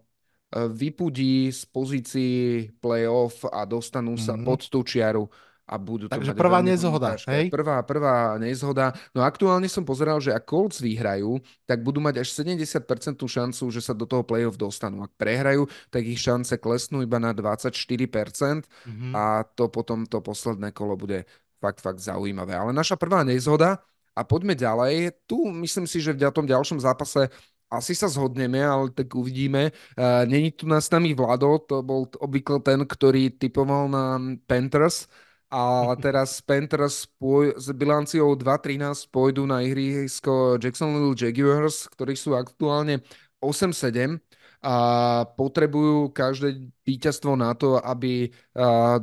vypudí z pozícií playoff a dostanú sa mm-hmm. pod tú čiaru a budú to Takže prvá nezhoda, hej? Prvá, prvá nezhoda. No aktuálne som pozeral, že ak Colts vyhrajú, tak budú mať až 70% šancu, že sa do toho playoff dostanú. Ak prehrajú, tak ich šance klesnú iba na 24% Mhm. a to potom to posledné kolo bude fakt, fakt zaujímavé. Ale naša prvá nezhoda a poďme ďalej. Tu myslím si, že v tom ďalšom zápase asi sa zhodneme, ale tak uvidíme. Uh, Není tu nás nami Vlado, to bol obvykle ten, ktorý typoval na Panthers, a teraz Panthers pôj- s bilanciou 2-13 pôjdu na ihrisko Jacksonville Jaguars, ktorí sú aktuálne 8-7 a potrebujú každé víťazstvo na to, aby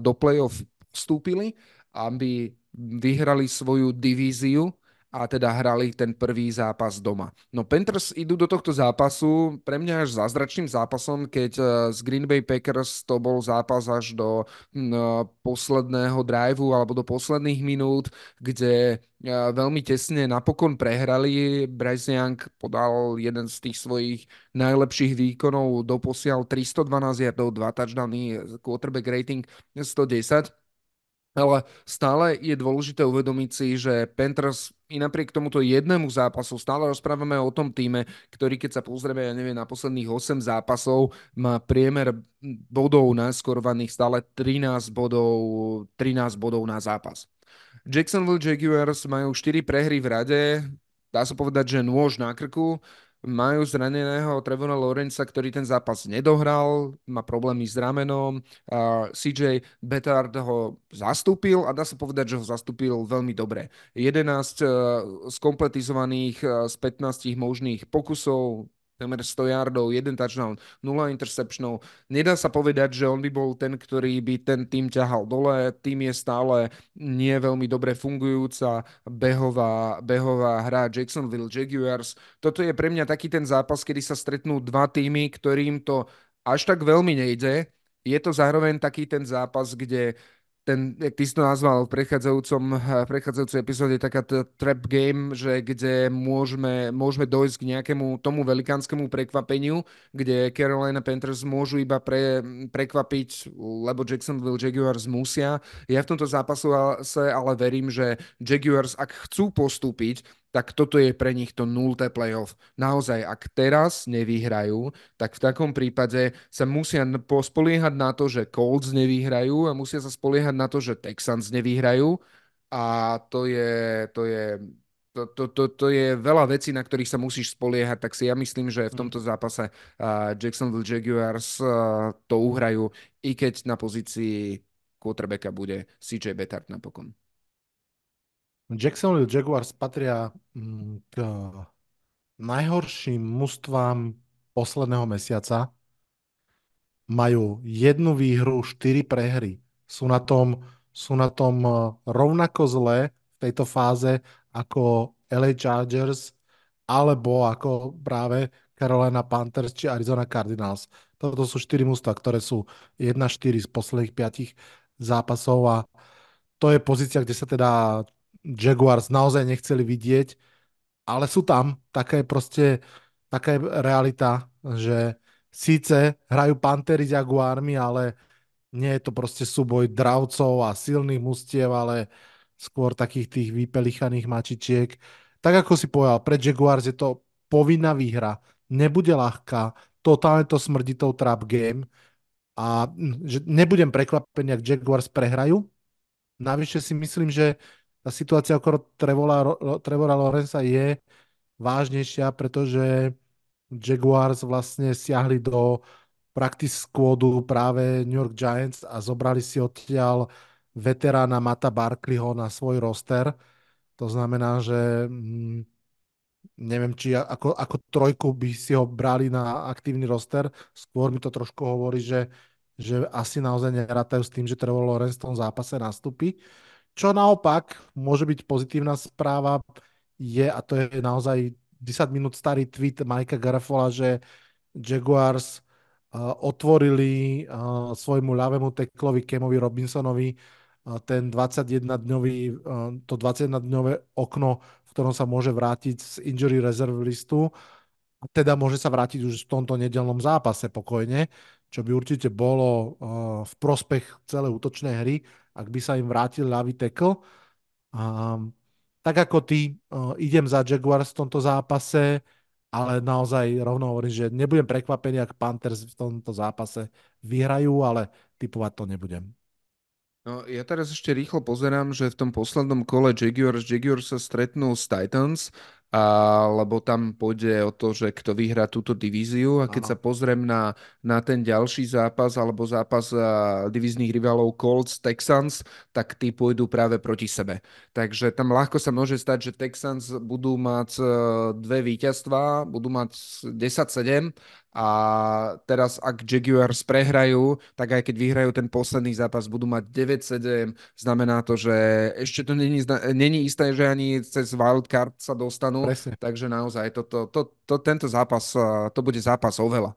do playoff vstúpili, aby vyhrali svoju divíziu a teda hrali ten prvý zápas doma. No Panthers idú do tohto zápasu pre mňa až zázračným zápasom, keď uh, z Green Bay Packers to bol zápas až do uh, posledného driveu alebo do posledných minút, kde uh, veľmi tesne napokon prehrali. Bryce Young podal jeden z tých svojich najlepších výkonov doposiaľ 312 yardov, 2 touchdowny, quarterback rating 110 ale stále je dôležité uvedomiť si, že Panthers i napriek tomuto jednému zápasu stále rozprávame o tom týme, ktorý keď sa pozrieme, ja neviem, na posledných 8 zápasov, má priemer bodov naskorovaných stále 13 bodov, 13 bodov na zápas. Jacksonville Jaguars majú 4 prehry v rade, dá sa povedať, že nôž na krku, majú zraneného Trevora Lorenza, ktorý ten zápas nedohral, má problémy s ramenom. CJ Betard ho zastúpil a dá sa povedať, že ho zastúpil veľmi dobre. 11 uh, skompletizovaných uh, z 15 možných pokusov, temer 100 yardov, jeden touchdown, 0 interceptionov. Nedá sa povedať, že on by bol ten, ktorý by ten tým ťahal dole. Tým je stále nie veľmi dobre fungujúca behová, behová hra Jacksonville Jaguars. Toto je pre mňa taký ten zápas, kedy sa stretnú dva týmy, ktorým to až tak veľmi nejde. Je to zároveň taký ten zápas, kde ten, jak ty si to nazval v prechádzajúcom, v prechádzajúcej epizóde, taká trap game, že kde môžeme, môžeme dojsť k nejakému tomu velikánskemu prekvapeniu, kde Carolina Panthers môžu iba pre, prekvapiť, lebo Jacksonville Jaguars musia. Ja v tomto zápasu ale verím, že Jaguars, ak chcú postúpiť, tak toto je pre nich to nulté playoff. Naozaj, ak teraz nevyhrajú, tak v takom prípade sa musia spoliehať na to, že Colts nevyhrajú a musia sa spoliehať na to, že Texans nevyhrajú a to je, to je to, to, to, to je veľa vecí, na ktorých sa musíš spoliehať, tak si ja myslím, že v tomto zápase uh, Jacksonville Jaguars uh, to uhrajú, i keď na pozícii quarterbacka bude CJ Bettard napokon. Jacksonville Jaguars patria mm, k najhorším mužstvám posledného mesiaca. Majú jednu výhru, štyri prehry. Sú na tom, sú na tom eh, rovnako zle v tejto fáze ako LA Chargers alebo ako práve Carolina Panthers či Arizona Cardinals. Toto sú štyri mužstva, ktoré sú 1-4 z posledných piatich zápasov a to je pozícia, kde sa teda Jaguars naozaj nechceli vidieť, ale sú tam. Taká je proste, taká je realita, že síce hrajú Pantery Jaguármi, ale nie je to proste súboj dravcov a silných mustiev, ale skôr takých tých vypelichaných mačičiek. Tak ako si povedal, pre Jaguars je to povinná výhra, nebude ľahká, totálne to smrdí tou trap game a že nebudem prekvapený, ak Jaguars prehrajú. Navyše si myslím, že tá situácia okolo Trevora, Trevora Lorenza je vážnejšia, pretože Jaguars vlastne siahli do practice squadu práve New York Giants a zobrali si odtiaľ veterána Mata Barkleyho na svoj roster. To znamená, že hm, neviem, či ako, ako trojku by si ho brali na aktívny roster. Skôr mi to trošku hovorí, že, že asi naozaj nerátajú s tým, že Trevor Lawrence v tom zápase nastúpi. Čo naopak môže byť pozitívna správa je, a to je naozaj 10 minút starý tweet Majka Garafola, že Jaguars uh, otvorili uh, svojmu ľavému teklovi Kemovi Robinsonovi uh, ten 21-dňový, uh, to 21-dňové okno, v ktorom sa môže vrátiť z injury reserve listu a teda môže sa vrátiť už v tomto nedelnom zápase pokojne, čo by určite bolo uh, v prospech celej útočnej hry ak by sa im vrátil ľavý tackle. Um, tak ako ty, uh, idem za Jaguars v tomto zápase, ale naozaj rovno hovorím, že nebudem prekvapený, ak Panthers v tomto zápase vyhrajú, ale typovať to nebudem. No, ja teraz ešte rýchlo pozerám, že v tom poslednom kole Jaguars, Jaguars sa stretnú s Titans a, lebo tam pôjde o to, že kto vyhrá túto divíziu a keď ano. sa pozriem na, na ten ďalší zápas alebo zápas a, divíznych rivalov Colts, Texans, tak tí pôjdu práve proti sebe. Takže tam ľahko sa môže stať, že Texans budú mať e, dve víťazstvá, budú mať 10-7 a teraz, ak Jaguars prehrajú, tak aj keď vyhrajú ten posledný zápas, budú mať 9-7. Znamená to, že ešte to není, není isté, že ani cez wildcard sa dostanú. Presne. Takže naozaj to, to, to, to, tento zápas, to bude zápas o veľa.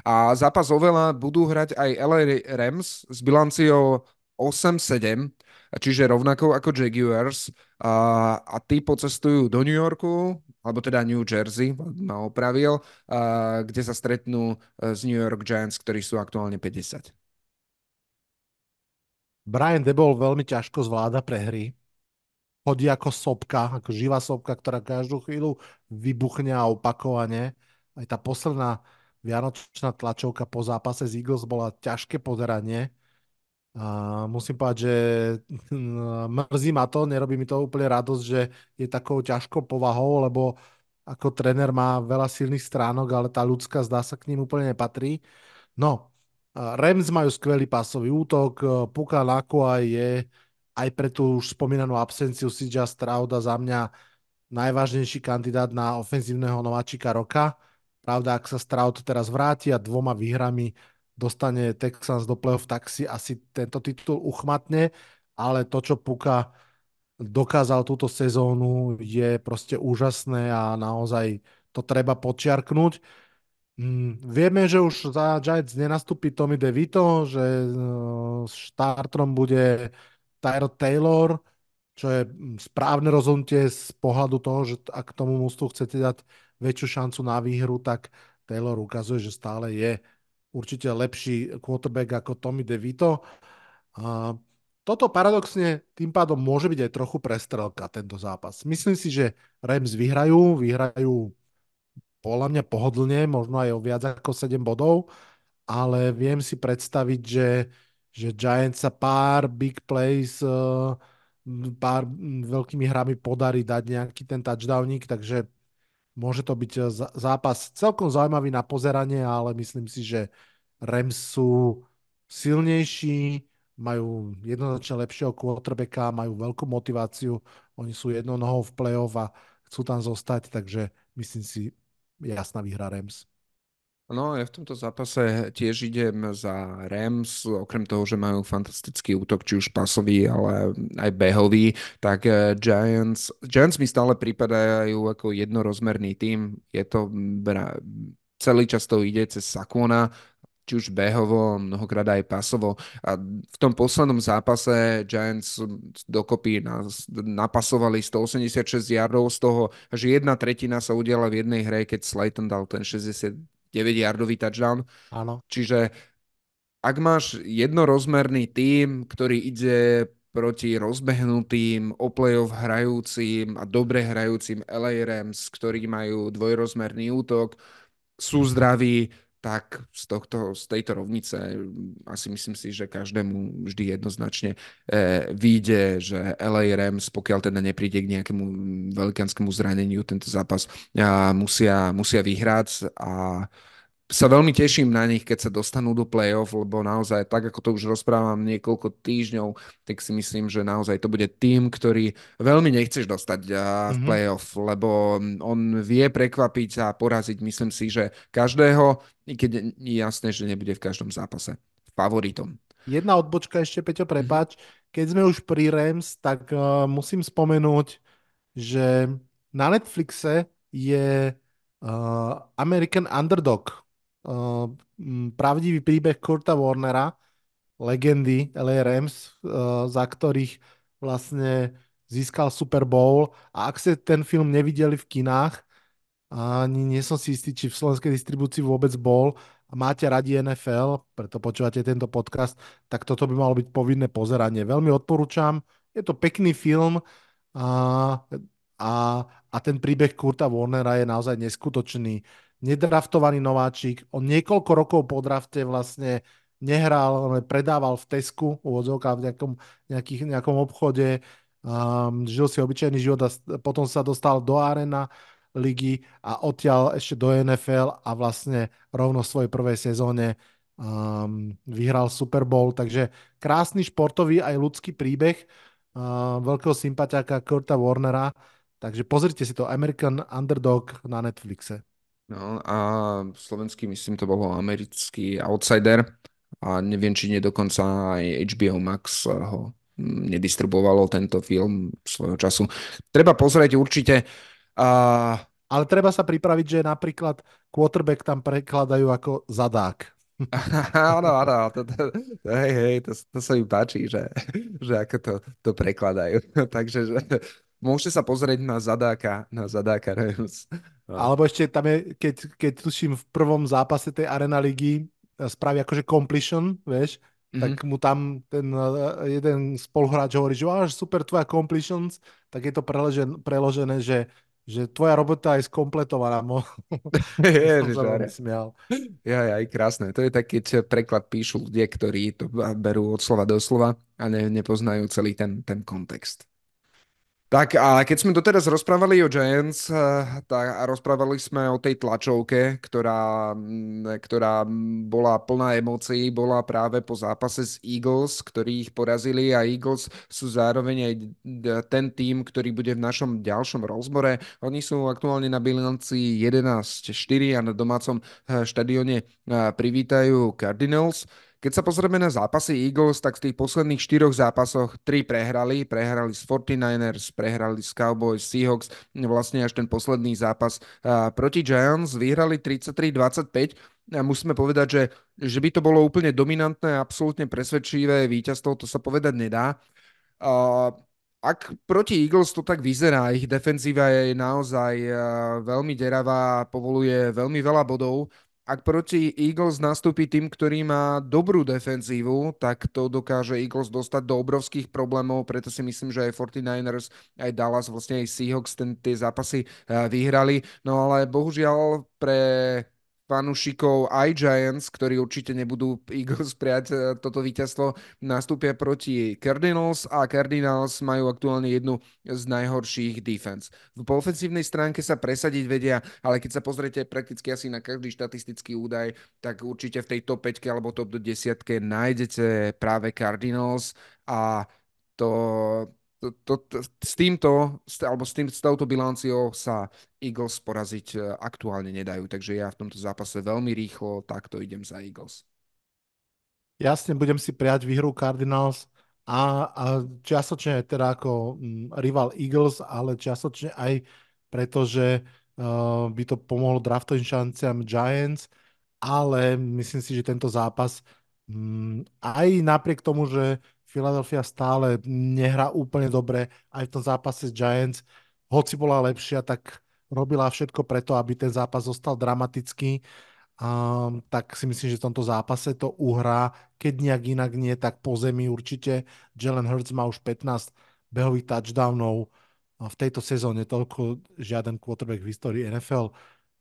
A zápas o veľa budú hrať aj LA Rams s bilanciou 8-7 čiže rovnako ako Jaguars. A, a tí pocestujú do New Yorku, alebo teda New Jersey, ma opravil, a, kde sa stretnú e, z New York Giants, ktorí sú aktuálne 50. Brian Debol veľmi ťažko zvláda prehry. Chodí ako sopka, ako živá sopka, ktorá každú chvíľu vybuchne a opakovane. Aj tá posledná vianočná tlačovka po zápase z Eagles bola ťažké pozeranie. Musím povedať, že mrzí ma to, nerobí mi to úplne radosť, že je takou ťažkou povahou, lebo ako tréner má veľa silných stránok, ale tá ľudská zdá sa k ním úplne nepatrí. No, Rams majú skvelý pásový útok, Puka Nakua je aj pre tú už spomínanú absenciu CJ Strauda za mňa najvážnejší kandidát na ofenzívneho nováčika roka. Pravda, ak sa Stroud teraz vráti a dvoma výhrami dostane Texans do play-off, tak si asi tento titul uchmatne, ale to, čo Puka dokázal túto sezónu, je proste úžasné a naozaj to treba počiarknúť. Mm, vieme, že už za Giants nenastúpi Tommy DeVito, že uh, štartrom bude Tyrod Taylor, čo je mm, správne rozhodnutie z pohľadu toho, že ak tomu mústvu chcete dať väčšiu šancu na výhru, tak Taylor ukazuje, že stále je určite lepší quarterback ako Tommy DeVito. A toto paradoxne tým pádom môže byť aj trochu prestrelka tento zápas. Myslím si, že Rams vyhrajú, vyhrajú podľa mňa pohodlne, možno aj o viac ako 7 bodov, ale viem si predstaviť, že, že Giants sa pár big plays, e, pár veľkými hrami podarí dať nejaký ten touchdowník, takže Môže to byť eh, zápas celkom zaujímavý na pozeranie, ale myslím si, že Rams sú silnejší, majú jednoznačne lepšieho quarterbacka, majú veľkú motiváciu, oni sú jednou nohou v play-off a chcú tam zostať, takže myslím si, jasná výhra Rams. No, ja v tomto zápase tiež idem za Rams, okrem toho, že majú fantastický útok, či už pasový, ale aj behový, tak eh, Giants, Giants mi stále pripadajú ako jednorozmerný tým. Je to, celý čas to ide cez Sakona, či už behovo, mnohokrát aj pasovo. A v tom poslednom zápase Giants dokopy napasovali 186 yardov, z toho až jedna tretina sa udiala v jednej hre, keď Slayton dal ten 60 9-yardový touchdown. Áno. Čiže ak máš jednorozmerný tím, ktorý ide proti rozbehnutým, o playoff hrajúcim a dobre hrajúcim LA Rams, ktorí majú dvojrozmerný útok, sú zdraví, tak z, tohto, z tejto rovnice asi myslím si, že každému vždy jednoznačne e, vyjde, že LA Rams, pokiaľ teda nepríde k nejakému velikánskému zraneniu tento zápas, a musia, musia vyhrať a sa veľmi teším na nich, keď sa dostanú do play-off, lebo naozaj, tak ako to už rozprávam niekoľko týždňov, tak si myslím, že naozaj to bude tým, ktorý veľmi nechceš dostať v mm-hmm. play-off, lebo on vie prekvapiť a poraziť, myslím si, že každého, i keď je jasné, že nebude v každom zápase favoritom. Jedna odbočka ešte, Peťo, prepáč. Keď sme už pri Rams, tak uh, musím spomenúť, že na Netflixe je uh, American Underdog uh, pravdivý príbeh Kurta Warnera, legendy LA Rams, uh, za ktorých vlastne získal Super Bowl a ak ste ten film nevideli v kinách, ani nie som si istý, či v slovenskej distribúcii vôbec bol, máte radi NFL, preto počúvate tento podcast, tak toto by malo byť povinné pozeranie. Veľmi odporúčam, je to pekný film a, a, a ten príbeh Kurta Warnera je naozaj neskutočný. Nedraftovaný nováčik, on niekoľko rokov po drafte vlastne nehral, ale predával v Tesku, v v nejakom, nejakých, nejakom obchode, um, žil si obyčajný život a potom sa dostal do Arena ligy a odtiaľ ešte do NFL a vlastne rovno v svojej prvej sezóne um, vyhral Super Bowl, takže krásny športový aj ľudský príbeh uh, veľkého sympatiáka Kurta Warnera, takže pozrite si to American Underdog na Netflixe. No a slovenský myslím to bolo americký outsider a neviem, či nie dokonca aj HBO Max ho nedistribuovalo tento film svojho času. Treba pozrieť určite. A... Ale treba sa pripraviť, že napríklad quarterback tam prekladajú ako zadák. áno, áno, to, to, to, hej, hej, to, to sa mi páči, že, že ako to, to prekladajú. Takže že, môžete sa pozrieť na zadáka, na zadáka Rams. No. Alebo ešte tam je, keď, keď tuším v prvom zápase tej Arena ligy spraví akože completion, vieš, mm-hmm. tak mu tam ten eh, jeden spoluhráč hovorí, že až super tvoja completions, tak je to preložené, preložené že, že tvoja robota je skompletovaná. Mo. smial. Ja, aj krásne. To je tak, keď preklad píšu ľudia, ktorí to berú od slova do slova a ne, nepoznajú celý ten, ten kontext. Tak a keď sme doteraz rozprávali o Giants, eh, tak a rozprávali sme o tej tlačovke, ktorá, mm, ktorá bola plná emócií, bola práve po zápase s Eagles, ktorí ich porazili a Eagles sú zároveň aj ten tým, ktorý bude v našom ďalšom rozbore. Oni sú aktuálne na bilanci 11-4 a na domácom eh, štadióne eh, privítajú Cardinals. Keď sa pozrieme na zápasy Eagles, tak z tých posledných štyroch zápasoch tri prehrali. Prehrali s 49ers, prehrali s Cowboys, Seahawks, vlastne až ten posledný zápas proti Giants. Vyhrali 33-25 a musíme povedať, že, že by to bolo úplne dominantné, absolútne presvedčivé víťazstvo, to sa povedať nedá. ak proti Eagles to tak vyzerá, ich defenzíva je naozaj veľmi deravá, povoluje veľmi veľa bodov, ak proti Eagles nastúpi tým, ktorý má dobrú defenzívu, tak to dokáže Eagles dostať do obrovských problémov, preto si myslím, že aj 49ers, aj Dallas, vlastne aj Seahawks ten, tie zápasy eh, vyhrali. No ale bohužiaľ pre fanúšikov aj Giants, ktorí určite nebudú Eagles prijať e, toto víťazstvo, nastúpia proti Cardinals a Cardinals majú aktuálne jednu z najhorších defense. V ofensívnej stránke sa presadiť vedia, ale keď sa pozriete prakticky asi na každý štatistický údaj, tak určite v tej top 5 alebo top 10 nájdete práve Cardinals a to, to, to, to, s týmto, alebo s, tým, s touto bilanciou sa Eagles poraziť e, aktuálne nedajú. Takže ja v tomto zápase veľmi rýchlo takto idem za Eagles. Jasne, budem si prijať výhru Cardinals a, a čiastočne teda ako mm, rival Eagles, ale čiastočne aj preto, že uh, by to pomohlo draftovým šanciam Giants, ale myslím si, že tento zápas um, aj napriek tomu, že Philadelphia stále nehrá úplne dobre aj v tom zápase s Giants. Hoci bola lepšia, tak robila všetko preto, aby ten zápas zostal dramatický. Um, tak si myslím, že v tomto zápase to uhrá. Keď nejak inak nie, tak po zemi určite. Jalen Hurts má už 15 behových touchdownov v tejto sezóne. Toľko žiaden quarterback v histórii NFL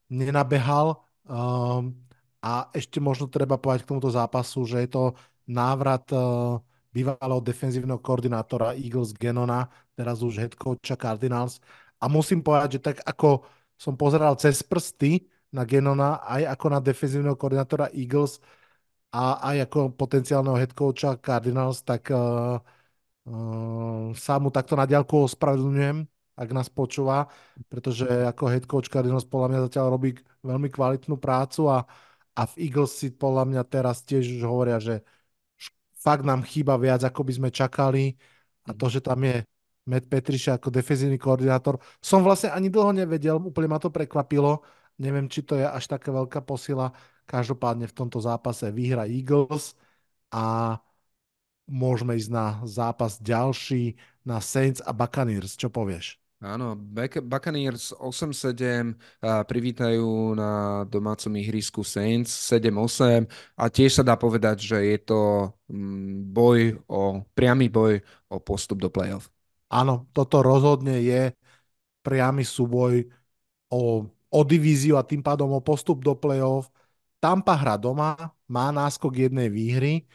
nenabehal. Um, a ešte možno treba povedať k tomuto zápasu, že je to návrat uh, bývalého defenzívneho koordinátora Eagles Genona, teraz už head coacha Cardinals. A musím povedať, že tak ako som pozeral cez prsty na Genona, aj ako na defenzívneho koordinátora Eagles a aj ako potenciálneho head coacha Cardinals, tak uh, uh, sa mu takto na diálku ospravedlňujem, ak nás počúva, pretože ako head coach Cardinals podľa mňa zatiaľ robí veľmi kvalitnú prácu a, a v Eagles si podľa mňa teraz tiež už hovoria, že fakt nám chýba viac, ako by sme čakali. A to, že tam je Matt Petriša ako defenzívny koordinátor, som vlastne ani dlho nevedel, úplne ma to prekvapilo, neviem, či to je až taká veľká posila, každopádne v tomto zápase vyhra Eagles a môžeme ísť na zápas ďalší, na Saints a Buccaneers, čo povieš? Áno, Buccaneers 8-7 privítajú na domácom ihrisku Saints 7-8 a tiež sa dá povedať, že je to mm, boj o, priamy boj o postup do playoff. Áno, toto rozhodne je priamy súboj o, o divíziu a tým pádom o postup do playoff. Tampa hra doma, má náskok jednej výhry.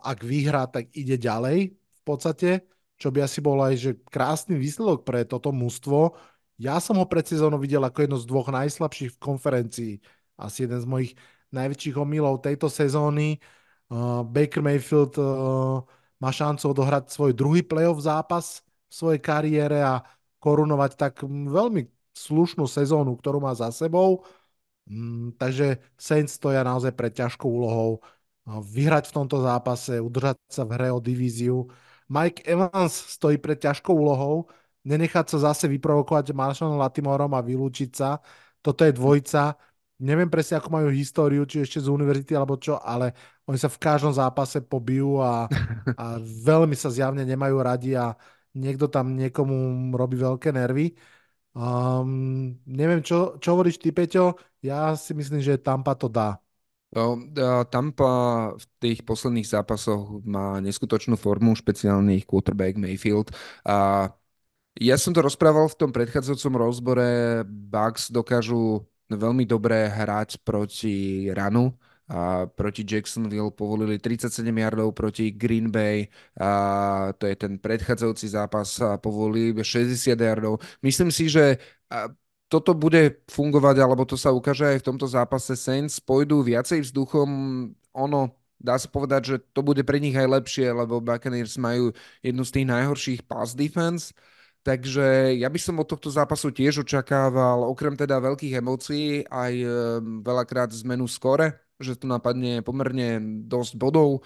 Ak vyhrá, tak ide ďalej v podstate čo by asi bol aj že krásny výsledok pre toto mužstvo. Ja som ho pred sezónou videl ako jedno z dvoch najslabších v konferencii. Asi jeden z mojich najväčších omylov tejto sezóny. Uh, Baker Mayfield uh, má šancu odohrať svoj druhý playoff zápas v svojej kariére a korunovať tak veľmi slušnú sezónu, ktorú má za sebou. Mm, takže Saints stoja naozaj pred ťažkou úlohou vyhrať v tomto zápase, udržať sa v hre o divíziu Mike Evans stojí pred ťažkou úlohou, nenechať sa zase vyprovokovať Marshalom Latimorom a vylúčiť sa. Toto je dvojca. Neviem presne, ako majú históriu, či ešte z univerzity alebo čo, ale oni sa v každom zápase pobijú a, a veľmi sa zjavne nemajú radi a niekto tam niekomu robí veľké nervy. Um, neviem, čo, čo hovoríš ty, Peťo? Ja si myslím, že Tampa to dá. No, Tampa v tých posledných zápasoch má neskutočnú formu, špeciálny quarterback Mayfield. A ja som to rozprával v tom predchádzajúcom rozbore. Bucks dokážu veľmi dobre hrať proti ranu, a proti Jacksonville povolili 37 yardov proti Green Bay a to je ten predchádzajúci zápas a povolili 60 yardov. Myslím si, že toto bude fungovať, alebo to sa ukáže aj v tomto zápase. Saints pôjdu viacej vzduchom, ono dá sa povedať, že to bude pre nich aj lepšie, lebo Buccaneers majú jednu z tých najhorších pass defense, takže ja by som od tohto zápasu tiež očakával, okrem teda veľkých emócií, aj e, veľakrát zmenu skore, že tu napadne pomerne dosť bodov.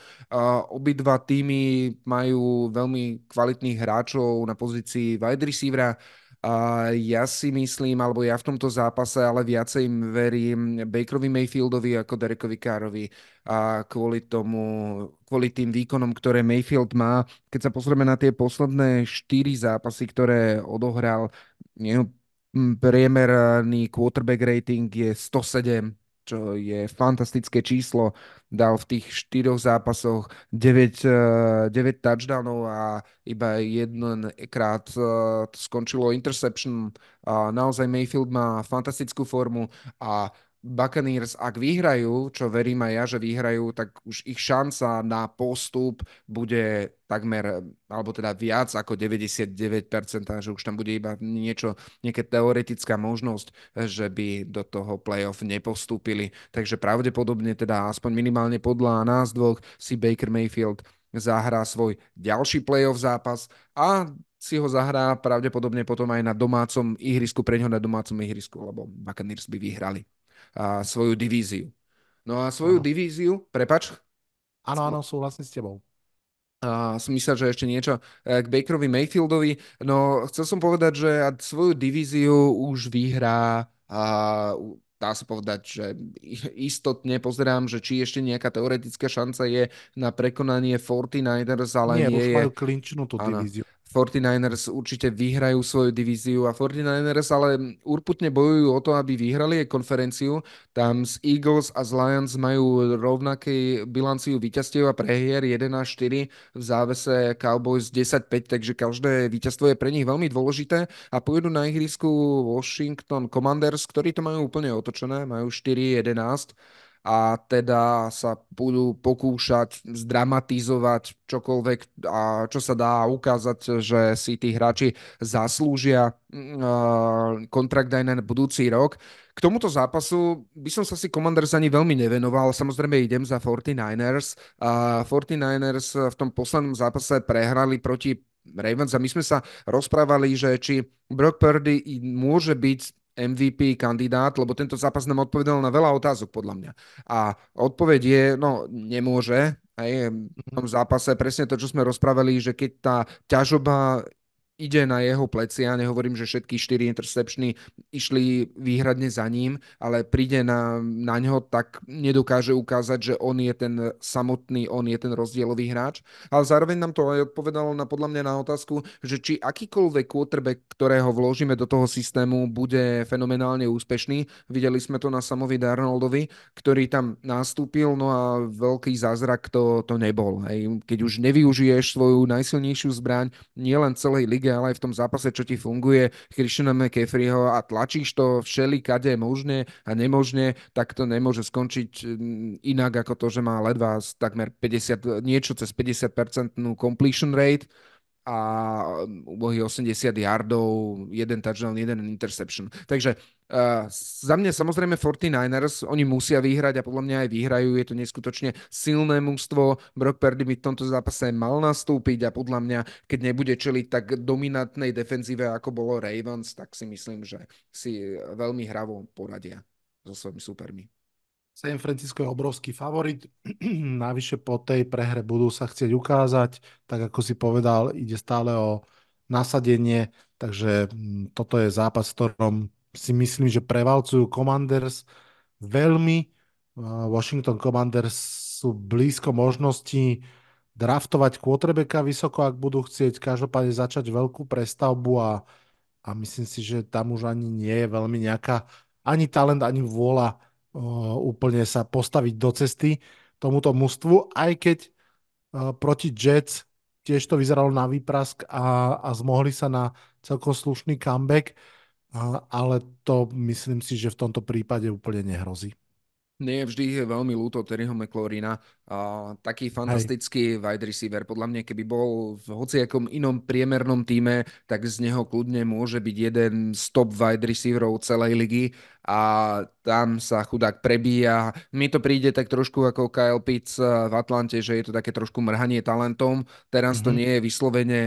Obidva týmy majú veľmi kvalitných hráčov na pozícii wide receivera, a ja si myslím, alebo ja v tomto zápase ale viacej verím Bakerovi Mayfieldovi ako Derekovi Károvi a kvôli tomu, kvôli tým výkonom, ktoré Mayfield má. Keď sa pozrieme na tie posledné štyri zápasy, ktoré odohral, jeho priemerný quarterback rating je 107 čo je fantastické číslo. Dal v tých štyroch zápasoch 9, 9 eh, touchdownov a iba jedenkrát eh, skončilo interception. A naozaj Mayfield má fantastickú formu a Buccaneers, ak vyhrajú, čo verím aj ja, že vyhrajú, tak už ich šanca na postup bude takmer, alebo teda viac ako 99%, že už tam bude iba niečo, nejaká teoretická možnosť, že by do toho playoff nepostúpili. Takže pravdepodobne teda aspoň minimálne podľa nás dvoch si Baker Mayfield zahrá svoj ďalší playoff zápas a si ho zahrá pravdepodobne potom aj na domácom ihrisku, pre ňo na domácom ihrisku, lebo Buccaneers by vyhrali a svoju divíziu. No a svoju ano. divíziu, prepač? Áno, áno, súhlasím s tebou. A som myslel, že ešte niečo e, k Bakerovi Mayfieldovi. No, chcel som povedať, že svoju divíziu už vyhrá a dá sa povedať, že istotne pozerám, že či ešte nejaká teoretická šanca je na prekonanie 49ers, ale nie, nie už je. majú klinčnú tú divíziu. 49ers určite vyhrajú svoju divíziu a 49ers ale urputne bojujú o to, aby vyhrali aj konferenciu. Tam z Eagles a z Lions majú rovnaké bilanciu víťazstiev a prehier 1-4 v závese Cowboys 10-5, takže každé víťazstvo je pre nich veľmi dôležité a pôjdu na ihrisku Washington Commanders, ktorí to majú úplne otočené, majú 4-11 a teda sa budú pokúšať zdramatizovať čokoľvek, a čo sa dá ukázať, že si tí hráči zaslúžia mm, kontrakt aj na budúci rok. K tomuto zápasu by som sa si Commanders ani veľmi nevenoval, samozrejme idem za 49ers. A 49ers v tom poslednom zápase prehrali proti Ravens a my sme sa rozprávali, že či Brock Purdy môže byť MVP kandidát, lebo tento zápas nám odpovedal na veľa otázok podľa mňa. A odpoveď je, no nemôže, aj v tom zápase presne to, čo sme rozprávali, že keď tá ťažoba ide na jeho plecia. Nehovorím, že všetky štyri interceptiony išli výhradne za ním, ale príde na, na ňo, tak nedokáže ukázať, že on je ten samotný, on je ten rozdielový hráč. Ale zároveň nám to aj odpovedalo na podľa mňa na otázku, že či akýkoľvek quarterback, ktorého vložíme do toho systému, bude fenomenálne úspešný. Videli sme to na Samovi Darnoldovi, ktorý tam nastúpil, no a veľký zázrak to, to nebol. Hej. Keď už nevyužiješ svoju najsilnejšiu zbraň, nielen celej lige, ale aj v tom zápase, čo ti funguje, Christiana McCaffreyho a tlačíš to všeli kade možné a nemožne, tak to nemôže skončiť mm, inak ako to, že má ledva takmer 50, niečo cez 50% completion rate a ubohý 80 yardov, jeden touchdown, jeden interception. Takže uh, za mňa samozrejme 49ers, oni musia vyhrať a podľa mňa aj vyhrajú. Je to neskutočne silné mústvo. Brock Purdy by v tomto zápase mal nastúpiť a podľa mňa, keď nebude čeliť tak dominantnej defenzíve, ako bolo Ravens, tak si myslím, že si veľmi hravo poradia so svojimi supermi. San Francisco je obrovský favorit. Navyše po tej prehre budú sa chcieť ukázať. Tak ako si povedal, ide stále o nasadenie. Takže mm, toto je zápas, v ktorom si myslím, že prevalcujú Commanders veľmi. Washington Commanders sú blízko možností draftovať quarterbacka vysoko, ak budú chcieť každopádne začať veľkú prestavbu a, a myslím si, že tam už ani nie je veľmi nejaká ani talent, ani vôľa úplne sa postaviť do cesty tomuto mužstvu, aj keď proti Jets tiež to vyzeralo na výprask a, a zmohli sa na celkom slušný comeback, ale to myslím si, že v tomto prípade úplne nehrozí. Nie, vždy je veľmi ľúto Terryho McLaurina. A taký fantastický Hej. wide receiver. Podľa mňa, keby bol v hociakom inom priemernom týme, tak z neho kľudne môže byť jeden z top wide receiverov celej ligy a tam sa chudák prebíja. Mi to príde tak trošku ako Kyle Pitts v Atlante, že je to také trošku mrhanie talentom. Teraz mm-hmm. to mhm. nie je vyslovene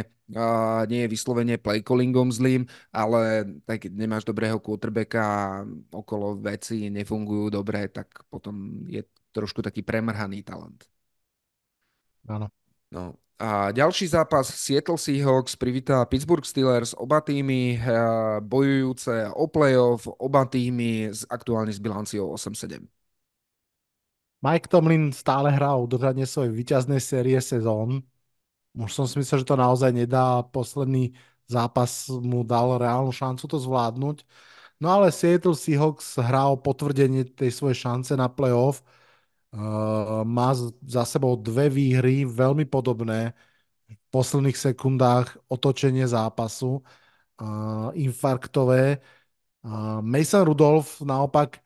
nie je vyslovene playcallingom zlým, ale tak keď nemáš dobrého quarterbacka a okolo veci nefungujú dobre, tak potom je trošku taký premrhaný talent. Áno. No. A ďalší zápas Seattle Seahawks privítá Pittsburgh Steelers, oba týmy eh, bojujúce o playoff, oba týmy aktuálne s bilanciou 8-7. Mike Tomlin stále hrá udržanie svojej výťaznej série sezón už som si myslel, že to naozaj nedá. Posledný zápas mu dal reálnu šancu to zvládnuť. No ale Seattle Seahawks hrá o potvrdenie tej svojej šance na playoff. Uh, má za sebou dve výhry, veľmi podobné. V posledných sekundách otočenie zápasu, uh, infarktové. Uh, Mason Rudolph naopak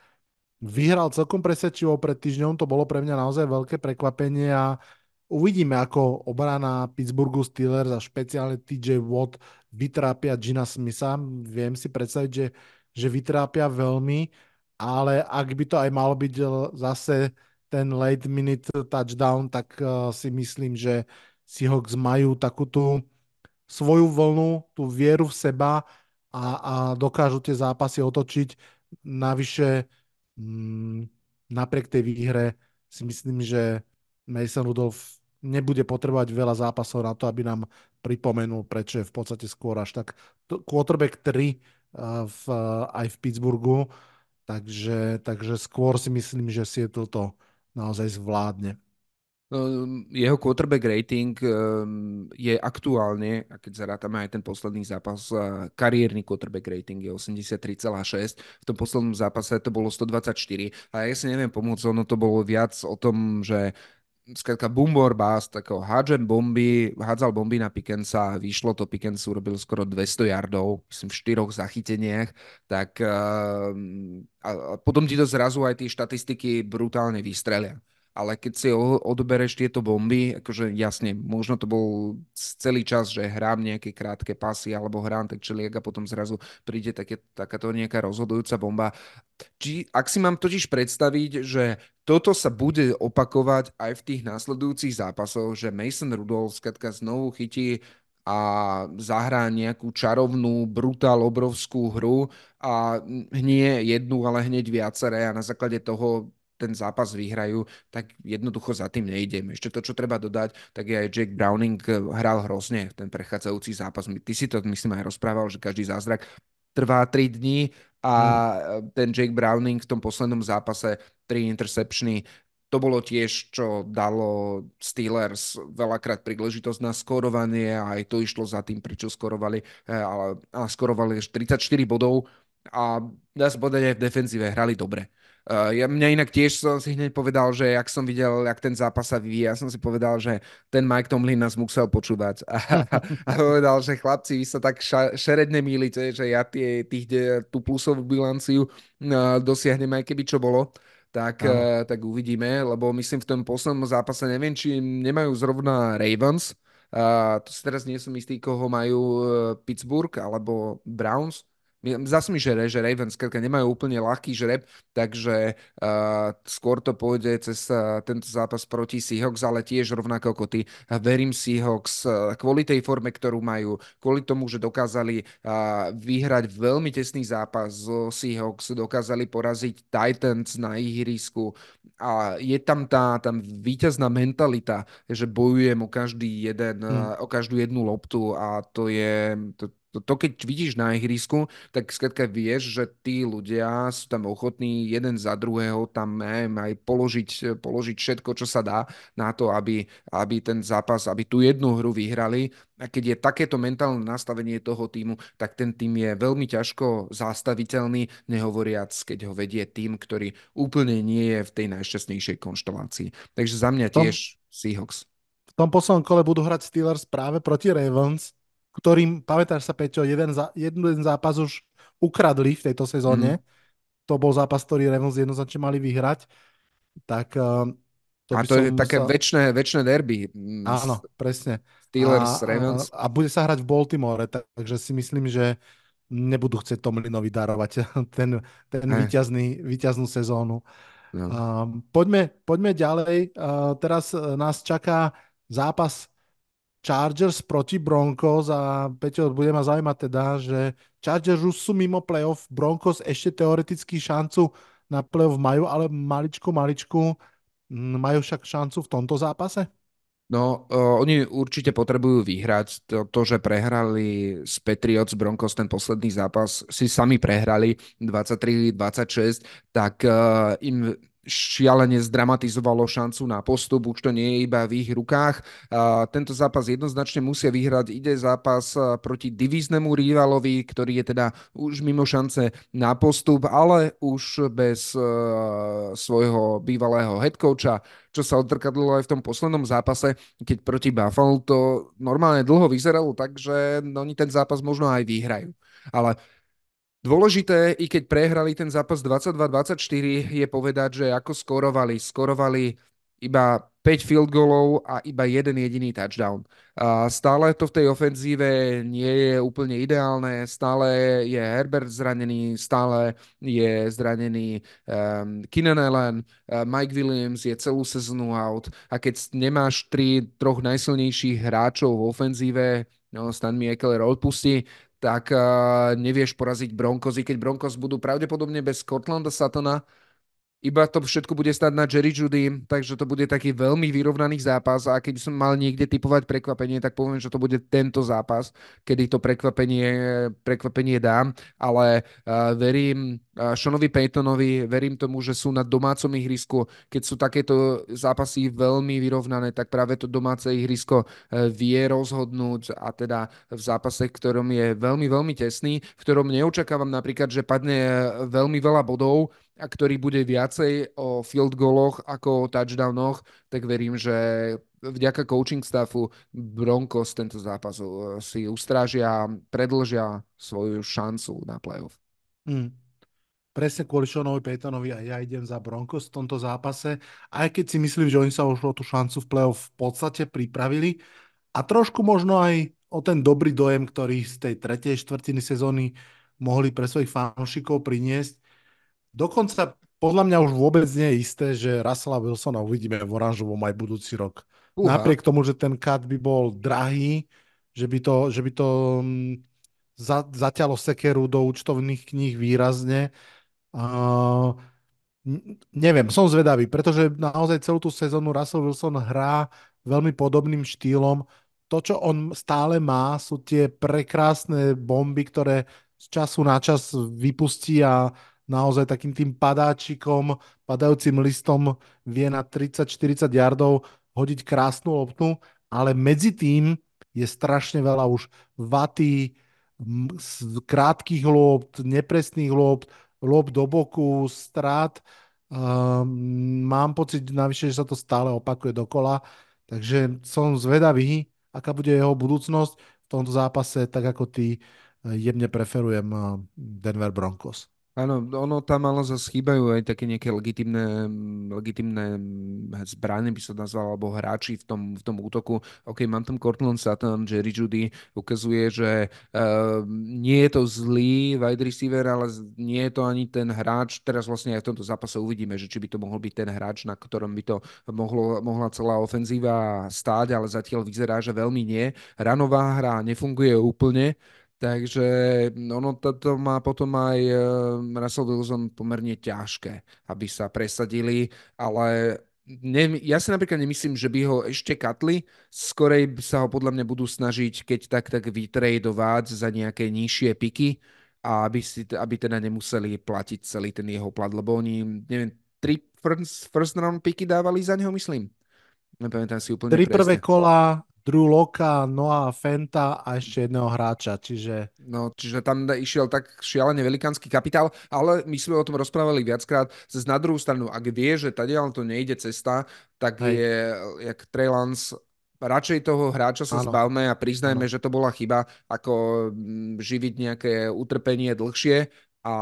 vyhral celkom presvedčivo pred týždňom, to bolo pre mňa naozaj veľké prekvapenie a Uvidíme, ako obrana Pittsburghu Steelers a špeciálne TJ Watt vytrápia Gina Smitha. Viem si predstaviť, že, že vytrápia veľmi, ale ak by to aj malo byť zase ten late minute touchdown, tak uh, si myslím, že Seahawks majú takú tú svoju vlnu, tú vieru v seba a, a dokážu tie zápasy otočiť. Navyše, mm, napriek tej výhre si myslím, že Mason Rudolph nebude potrebovať veľa zápasov na to, aby nám pripomenul, prečo je v podstate skôr až tak quarterback 3 eh, v, aj v Pittsburghu, takže, takže skôr si myslím, že Seattle to naozaj zvládne. No, jeho quarterback rating ehm, je aktuálne, a keď zarátame aj ten posledný zápas, eh, kariérny quarterback rating je 83,6. V tom poslednom zápase to bolo 124. A ja si neviem pomôcť, ono to bolo viac o tom, že skrátka Bumbor Bass, takého hádžem bomby, hádzal bomby na Pickensa a vyšlo to, Pickens urobil skoro 200 yardov, myslím v štyroch zachyteniach, tak uh, a, a potom ti to zrazu aj tie štatistiky brutálne vystrelia ale keď si odbereš tieto bomby, akože jasne, možno to bol celý čas, že hrám nejaké krátke pasy alebo hrám tak čeliek a potom zrazu príde také, takáto nejaká rozhodujúca bomba. Či, ak si mám totiž predstaviť, že toto sa bude opakovať aj v tých následujúcich zápasoch, že Mason Rudolph skratka znovu chytí a zahrá nejakú čarovnú, brutál, obrovskú hru a nie jednu, ale hneď viaceré a na základe toho ten zápas vyhrajú, tak jednoducho za tým nejdem. Ešte to, čo treba dodať, tak je aj Jack Browning eh, hral hrozne ten prechádzajúci zápas. Ty si to, myslím, aj rozprával, že každý zázrak trvá 3 dní a hmm. ten Jake Browning v tom poslednom zápase 3 interceptiony to bolo tiež, čo dalo Steelers veľakrát príležitosť na skorovanie a aj to išlo za tým, prečo skorovali, eh, ale, ale skorovali 34 bodov a dá sa povedať aj v defenzíve hrali dobre. Uh, ja, mňa inak tiež som si hneď povedal, že ak som videl, jak ten zápas sa vyvíja, som si povedal, že ten Mike Tomlin nás musel počúvať. A, a povedal, že chlapci, vy sa tak ša, šeredne mýlite, že ja tie, tých, tú plusovú bilanciu uh, dosiahnem aj keby čo bolo. Tak, uh, tak uvidíme, lebo myslím v tom poslednom zápase, neviem, či nemajú zrovna Ravens, uh, to si teraz nie som istý, koho majú uh, Pittsburgh alebo Browns, Zas mi žere, že Ravens skrátka nemajú úplne ľahký žreb, takže uh, skôr to pôjde cez uh, tento zápas proti Seahawks, ale tiež rovnako ako ty. Verím Seahawks uh, kvôli tej forme, ktorú majú, kvôli tomu, že dokázali uh, vyhrať veľmi tesný zápas zo Seahawks, dokázali poraziť Titans na ihrisku a je tam tá tam víťazná mentalita, že bojujem o každý jeden, hmm. o každú jednu loptu a to je, to, to, to keď vidíš na ihrisku, tak skladka vieš, že tí ľudia sú tam ochotní jeden za druhého tam neviem, aj položiť, položiť všetko, čo sa dá na to, aby, aby ten zápas, aby tú jednu hru vyhrali. A keď je takéto mentálne nastavenie toho týmu, tak ten tým je veľmi ťažko zastaviteľný, nehovoriac, keď ho vedie tým, ktorý úplne nie je v tej najšťastnejšej konštelácii. Takže za mňa tiež Seahawks. V tom poslednom kole budú hrať Steelers práve proti Ravens ktorým, pamätáš sa, Peťo, jeden, za, jeden zápas už ukradli v tejto sezóne. Mm. To bol zápas, ktorý Ravens jednoznačne mali vyhrať. Tak uh, to a to je také sa... väčšie, väčšie derby. Mm, Áno, presne. Steelers, a, Ravens. A, a bude sa hrať v Baltimore, takže si myslím, že nebudú chcieť Tomlinovi darovať ten, ten výťazný, výťaznú sezónu. No. Uh, poďme, poďme ďalej. Uh, teraz nás čaká zápas Chargers proti Broncos a Peťo, bude ma zaujímať teda, že Chargers už sú mimo playoff, Broncos ešte teoreticky šancu na playoff majú, ale maličku, maličku majú však šancu v tomto zápase? No, uh, oni určite potrebujú vyhrať. To, to, že prehrali s Patriots Broncos ten posledný zápas, si sami prehrali 23-26, tak uh, im šialene zdramatizovalo šancu na postup, už to nie je iba v ich rukách. Tento zápas jednoznačne musia vyhrať. Ide zápas proti divíznemu rivalovi, ktorý je teda už mimo šance na postup, ale už bez uh, svojho bývalého headcoacha, čo sa odrkadlo aj v tom poslednom zápase, keď proti Buffalo to normálne dlho vyzeralo tak, že oni ten zápas možno aj vyhrajú. Ale Dôležité, i keď prehrali ten zápas 22-24, je povedať, že ako skorovali. Skorovali iba 5 field goalov a iba jeden jediný touchdown. A stále to v tej ofenzíve nie je úplne ideálne, stále je Herbert zranený, stále je zranený um, Keenan Allen, uh, Mike Williams je celú sezónu out a keď nemáš tri, troch najsilnejších hráčov v ofenzíve, no, Stan mi Eckler odpustí, tak uh, nevieš poraziť Broncos, i keď Broncos budú pravdepodobne bez Scottlanda Satana, iba to všetko bude stať na Jerry Judy, takže to bude taký veľmi vyrovnaný zápas a keď som mal niekde typovať prekvapenie, tak poviem, že to bude tento zápas, kedy to prekvapenie, prekvapenie dám, ale uh, verím Seanovi Paytonovi, verím tomu, že sú na domácom ihrisku, keď sú takéto zápasy veľmi vyrovnané, tak práve to domáce ihrisko uh, vie rozhodnúť a teda v zápase, ktorom je veľmi, veľmi tesný, v ktorom neočakávam napríklad, že padne veľmi veľa bodov, a ktorý bude viacej o field goaloch ako o touchdownoch, tak verím, že vďaka coaching staffu Broncos tento zápas eh, si ustrážia, predlžia svoju šancu na playoff. Mm. Presne kvôli Seanovi Paytonovi a ja idem za Broncos v tomto zápase, aj keď si myslím, že oni sa už o tú šancu v playoff v podstate pripravili a trošku možno aj o ten dobrý dojem, ktorý z tej tretej štvrtiny sezóny mohli pre svojich fanúšikov priniesť Dokonca podľa mňa už vôbec nie je isté, že Russella Wilsona uvidíme v oranžovom aj budúci rok. Uha. Napriek tomu, že ten cut by bol drahý, že by to, že by to um, za, zaťalo sekeru do účtovných kníh výrazne. Uh, neviem, som zvedavý, pretože naozaj celú tú sezónu Russell Wilson hrá veľmi podobným štýlom. To, čo on stále má, sú tie prekrásne bomby, ktoré z času na čas vypustí a naozaj takým tým padáčikom, padajúcim listom vie na 30-40 yardov hodiť krásnu loptu, ale medzi tým je strašne veľa už vaty, krátkých lopt, nepresných lopt, lob do boku, strát. Um, mám pocit navyše, že sa to stále opakuje dokola, takže som zvedavý, aká bude jeho budúcnosť v tomto zápase, tak ako ty eh, jemne preferujem eh, Denver Broncos. Áno, ono tam ale zase chýbajú aj také nejaké legitimné, legitimné zbranie, by sa nazval, alebo hráči v tom, v tom útoku. OK, mám tam Cortland Sutton, Jerry Judy, ukazuje, že uh, nie je to zlý wide receiver, ale nie je to ani ten hráč. Teraz vlastne aj v tomto zápase uvidíme, že či by to mohol byť ten hráč, na ktorom by to mohlo, mohla celá ofenzíva stáť, ale zatiaľ vyzerá, že veľmi nie. Ranová hra nefunguje úplne, Takže ono toto má potom aj eh, Russell Wilson pomerne ťažké, aby sa presadili, ale ne, ja si napríklad nemyslím, že by ho ešte katli, skorej sa ho podľa mňa budú snažiť, keď tak, tak vytredovať za nejaké nižšie piky a aby, si, aby teda nemuseli platiť celý ten jeho plat, lebo oni, neviem, tri first, first round piky dávali za neho, myslím. Nepamätám si úplne Tri presne. prvé kola, Drew Loka, Noah Fenta a ešte jedného hráča, čiže... No, čiže tam išiel tak šialene velikánsky kapitál, ale my sme o tom rozprávali viackrát. Cez na druhú stranu, ak vie, že tadiaľ to nejde cesta, tak Hej. je, jak Trey Lance, radšej toho hráča sa ano. zbavme a priznajme, ano. že to bola chyba, ako mm, živiť nejaké utrpenie dlhšie a,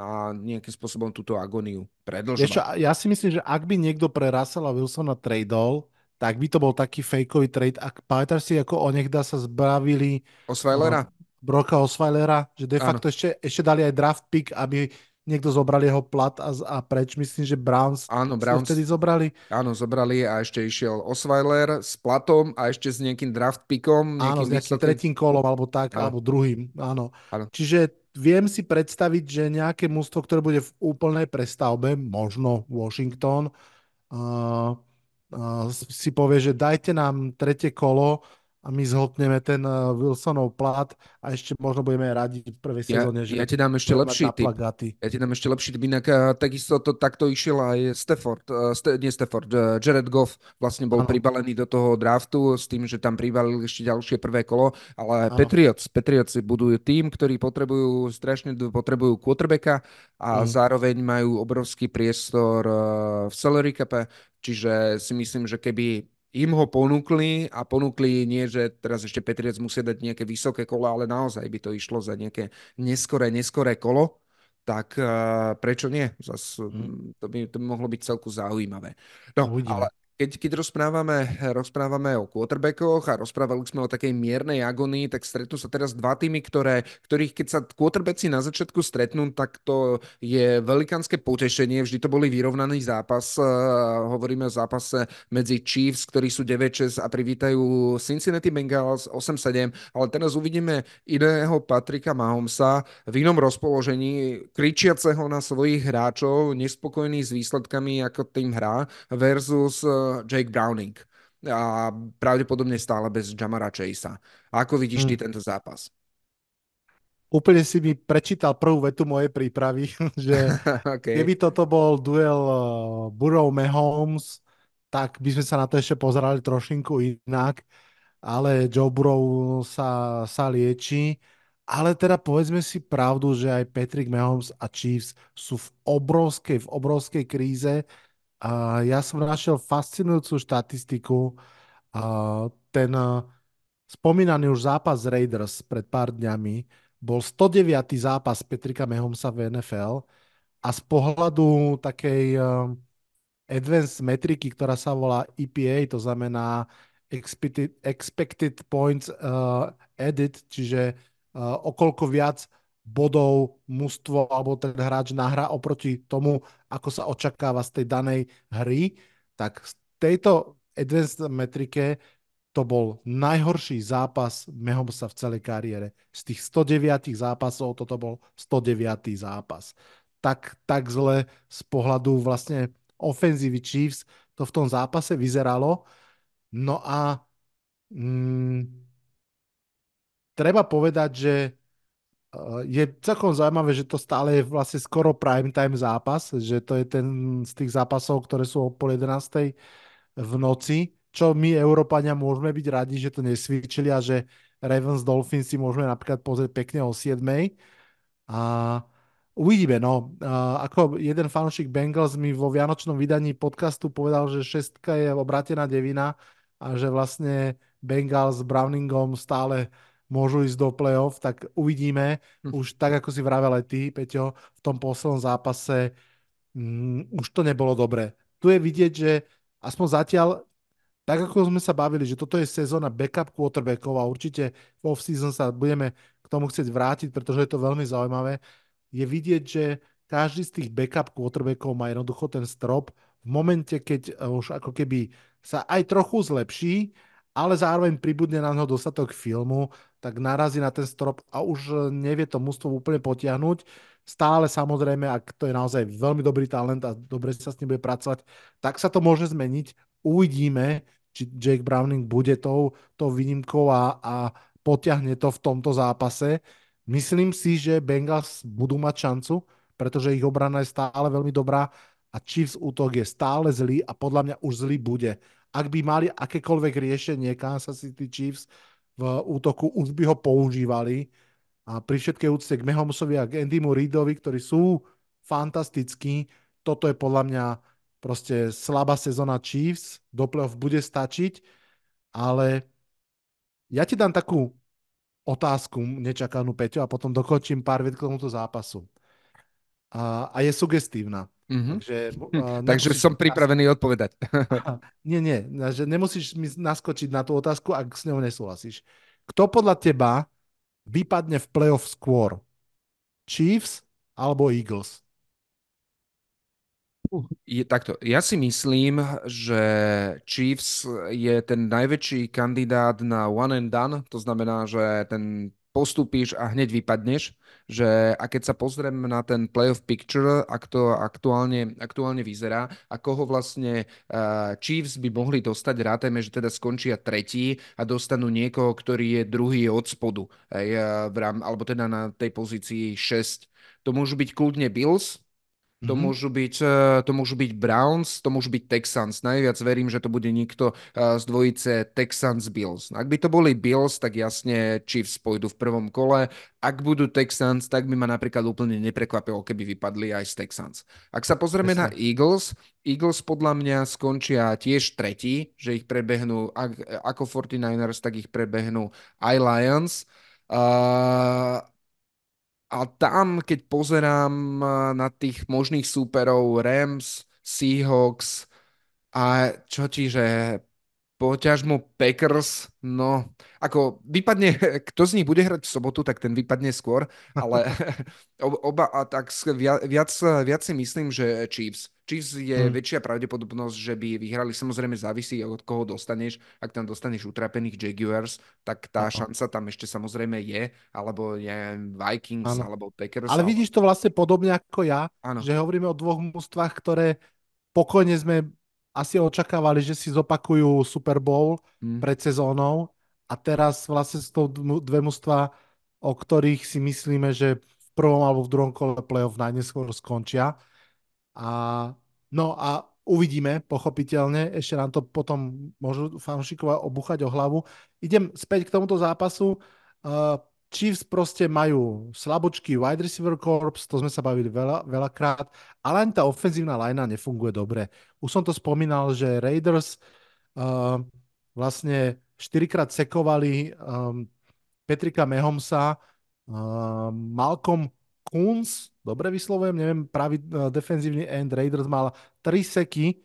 a nejakým spôsobom túto agóniu predlžovať. ja si myslím, že ak by niekto pre Russella Wilsona tradol, tak by to bol taký fejkový trade. Ak pamätáš si, ako onehda sa zbavili Osweilera? Uh, Broka Osweilera, že de facto ešte, ešte dali aj draft pick, aby niekto zobral jeho plat a, a preč. Myslím, že Browns, áno, Browns vtedy zobrali. Áno, zobrali a ešte išiel Osweiler s platom a ešte s nejakým draft pickom. Áno, s nejakým tretím kolom alebo tak, áno. alebo druhým. Áno. áno. Čiže viem si predstaviť, že nejaké mústvo, ktoré bude v úplnej prestavbe, možno Washington, uh, si povie, že dajte nám tretie kolo a my zhltneme ten eh, Wilsonov plat a ešte možno budeme radiť v prvej sezóne, ja, že ja ti dám ešte lepší typ. Ja ti dám ešte lepší typ, inak uh, takisto to takto išiel aj Stafford, uh, St- nie Stafford, uh, Jared Goff vlastne bol ano. pribalený do toho draftu s tým, že tam pribalili ešte ďalšie prvé kolo, ale ano. Patriots, Patriots budujú tým, ktorí potrebujú, strašne potrebujú quarterbacka a mm. zároveň majú obrovský priestor uh, v salary cape, čiže si myslím, že keby im ho ponúkli a ponúkli nie, že teraz ešte Petriec musí dať nejaké vysoké kolo, ale naozaj by to išlo za nejaké neskoré, neskoré kolo, tak uh, prečo nie? Zas, mm. to, by, to by mohlo byť celku zaujímavé. No, Uvidíme. ale keď, keď rozprávame, rozprávame o quarterbackoch a rozprávali sme o takej miernej agonii, tak stretnú sa teraz dva týmy, ktoré, ktorých keď sa quarterbacki na začiatku stretnú, tak to je velikánske potešenie. Vždy to boli vyrovnaný zápas. Uh, hovoríme o zápase medzi Chiefs, ktorí sú 9-6 a privítajú Cincinnati Bengals 8-7, ale teraz uvidíme iného Patrika Mahomesa v inom rozpoložení, kričiaceho na svojich hráčov, nespokojný s výsledkami, ako tým hrá, versus Jake Browning a pravdepodobne stále bez Jamara Chasea. Ako vidíš ty hmm. tento zápas? Úplne si mi prečítal prvú vetu mojej prípravy, že okay. keby toto bol duel uh, Burrow-Mahomes, tak by sme sa na to ešte pozerali trošinku inak, ale Joe Burrow sa, sa lieči. Ale teda povedzme si pravdu, že aj Patrick Mahomes a Chiefs sú v obrovskej, v obrovskej kríze ja som našiel fascinujúcu štatistiku. A ten spomínaný už zápas Raiders pred pár dňami bol 109. zápas Petrika Mahomesa v NFL a z pohľadu takej advanced metriky, ktorá sa volá EPA, to znamená expected, expected points uh, added, čiže uh, okolko viac bodov mužstvo alebo ten hráč nahrá oproti tomu, ako sa očakáva z tej danej hry, tak z tejto advanced metrike to bol najhorší zápas Mahomesa v celej kariére. Z tých 109 zápasov toto bol 109 zápas. tak, tak zle z pohľadu vlastne ofenzívy Chiefs to v tom zápase vyzeralo. No a mm, treba povedať, že je celkom zaujímavé, že to stále je vlastne skoro prime time zápas, že to je ten z tých zápasov, ktoré sú o pol 11. v noci, čo my, Európania, môžeme byť radi, že to nesvičili a že Ravens Dolphins si môžeme napríklad pozrieť pekne o 7. A uvidíme, no. A ako jeden fanúšik Bengals mi vo vianočnom vydaní podcastu povedal, že šestka je obrátená devina a že vlastne Bengals s Browningom stále môžu ísť do play-off, tak uvidíme. Hm. Už tak, ako si vravel aj ty, Peťo, v tom poslednom zápase mm, už to nebolo dobré. Tu je vidieť, že aspoň zatiaľ, tak ako sme sa bavili, že toto je sezóna backup quarterbackov a určite v off-season sa budeme k tomu chcieť vrátiť, pretože je to veľmi zaujímavé, je vidieť, že každý z tých backup quarterbackov má jednoducho ten strop v momente, keď už ako keby sa aj trochu zlepší, ale zároveň pribudne na neho dostatok filmu, tak narazí na ten strop a už e, nevie to mústvo úplne potiahnuť. Stále samozrejme, ak to je naozaj veľmi dobrý talent a dobre sa s ním bude pracovať, tak sa to môže zmeniť. Uvidíme, či Jake Browning bude tou, tou výnimkou a, a potiahne to v tomto zápase. Myslím si, že Bengals budú mať šancu, pretože ich obrana je stále veľmi dobrá a Chiefs útok je stále zlý a podľa mňa už zlý bude ak by mali akékoľvek riešenie Kansas City Chiefs v útoku, už by ho používali. A pri všetkej úcte k Mahomesovi a k Andymu Reedovi, ktorí sú fantastickí, toto je podľa mňa proste slabá sezóna Chiefs, do playoff bude stačiť, ale ja ti dám takú otázku nečakanú, Peťo, a potom dokončím pár vied k tomuto zápasu. A, a je sugestívna. Mm-hmm. Takže, uh, Takže som pripravený naskočiť. odpovedať. nie, nie, že nemusíš mi naskočiť na tú otázku, ak s ňou nesúhlasíš. Kto podľa teba vypadne v playoff skôr? Chiefs alebo Eagles? Je takto. Ja si myslím, že Chiefs je ten najväčší kandidát na one and done. To znamená, že ten postupíš a hneď vypadneš, že a keď sa pozriem na ten playoff picture, ak to aktuálne, aktuálne vyzerá, ako ho vlastne uh, Chiefs by mohli dostať, rátajme, že teda skončia tretí a dostanú niekoho, ktorý je druhý od spodu, aj, uh, v rám, alebo teda na tej pozícii 6. To môžu byť kľudne Bills, to, mm-hmm. môžu byť, e, to môžu byť Browns, to môžu byť Texans. Najviac verím, že to bude niekto e, z dvojice Texans-Bills. Ak by to boli Bills, tak jasne Chiefs pôjdu v prvom kole. Ak budú Texans, tak by ma napríklad úplne neprekvapilo, keby vypadli aj z Texans. Ak sa pozrieme Presne. na Eagles, Eagles podľa mňa skončia tiež tretí, že ich prebehnú ako 49ers, tak ich prebehnú aj Lions. Uh, a tam, keď pozerám na tých možných súperov Rams, Seahawks a čo ti, že poťažmo Packers, no, ako vypadne, kto z nich bude hrať v sobotu, tak ten vypadne skôr, ale oba, a tak viac, viac si myslím, že Chiefs. Chiefs je hmm. väčšia pravdepodobnosť, že by vyhrali, samozrejme závisí od koho dostaneš, ak tam dostaneš utrapených Jaguars, tak tá Aha. šanca tam ešte samozrejme je, alebo je Vikings, ano. alebo Packers. Ale vidíš to vlastne podobne ako ja, ano. že hovoríme o dvoch mústvách, ktoré pokojne sme asi očakávali, že si zopakujú Super Bowl hmm. pred sezónou a teraz vlastne sú to dve mužstva, o ktorých si myslíme, že v prvom alebo v druhom kole play-off najneskôr skončia. A, no a uvidíme, pochopiteľne, ešte nám to potom môžu fanúšikovia obuchať o hlavu. Idem späť k tomuto zápasu. Uh, Chiefs proste majú slabočky wide receiver corps, to sme sa bavili veľa, veľakrát, ale ani tá ofenzívna linea nefunguje dobre. Už som to spomínal, že Raiders uh, vlastne štyrikrát sekovali um, Petrika Mehomsa, um, Malcolm Kunz, dobre vyslovujem, neviem, pravý uh, defenzívny end Raiders mal tri seky,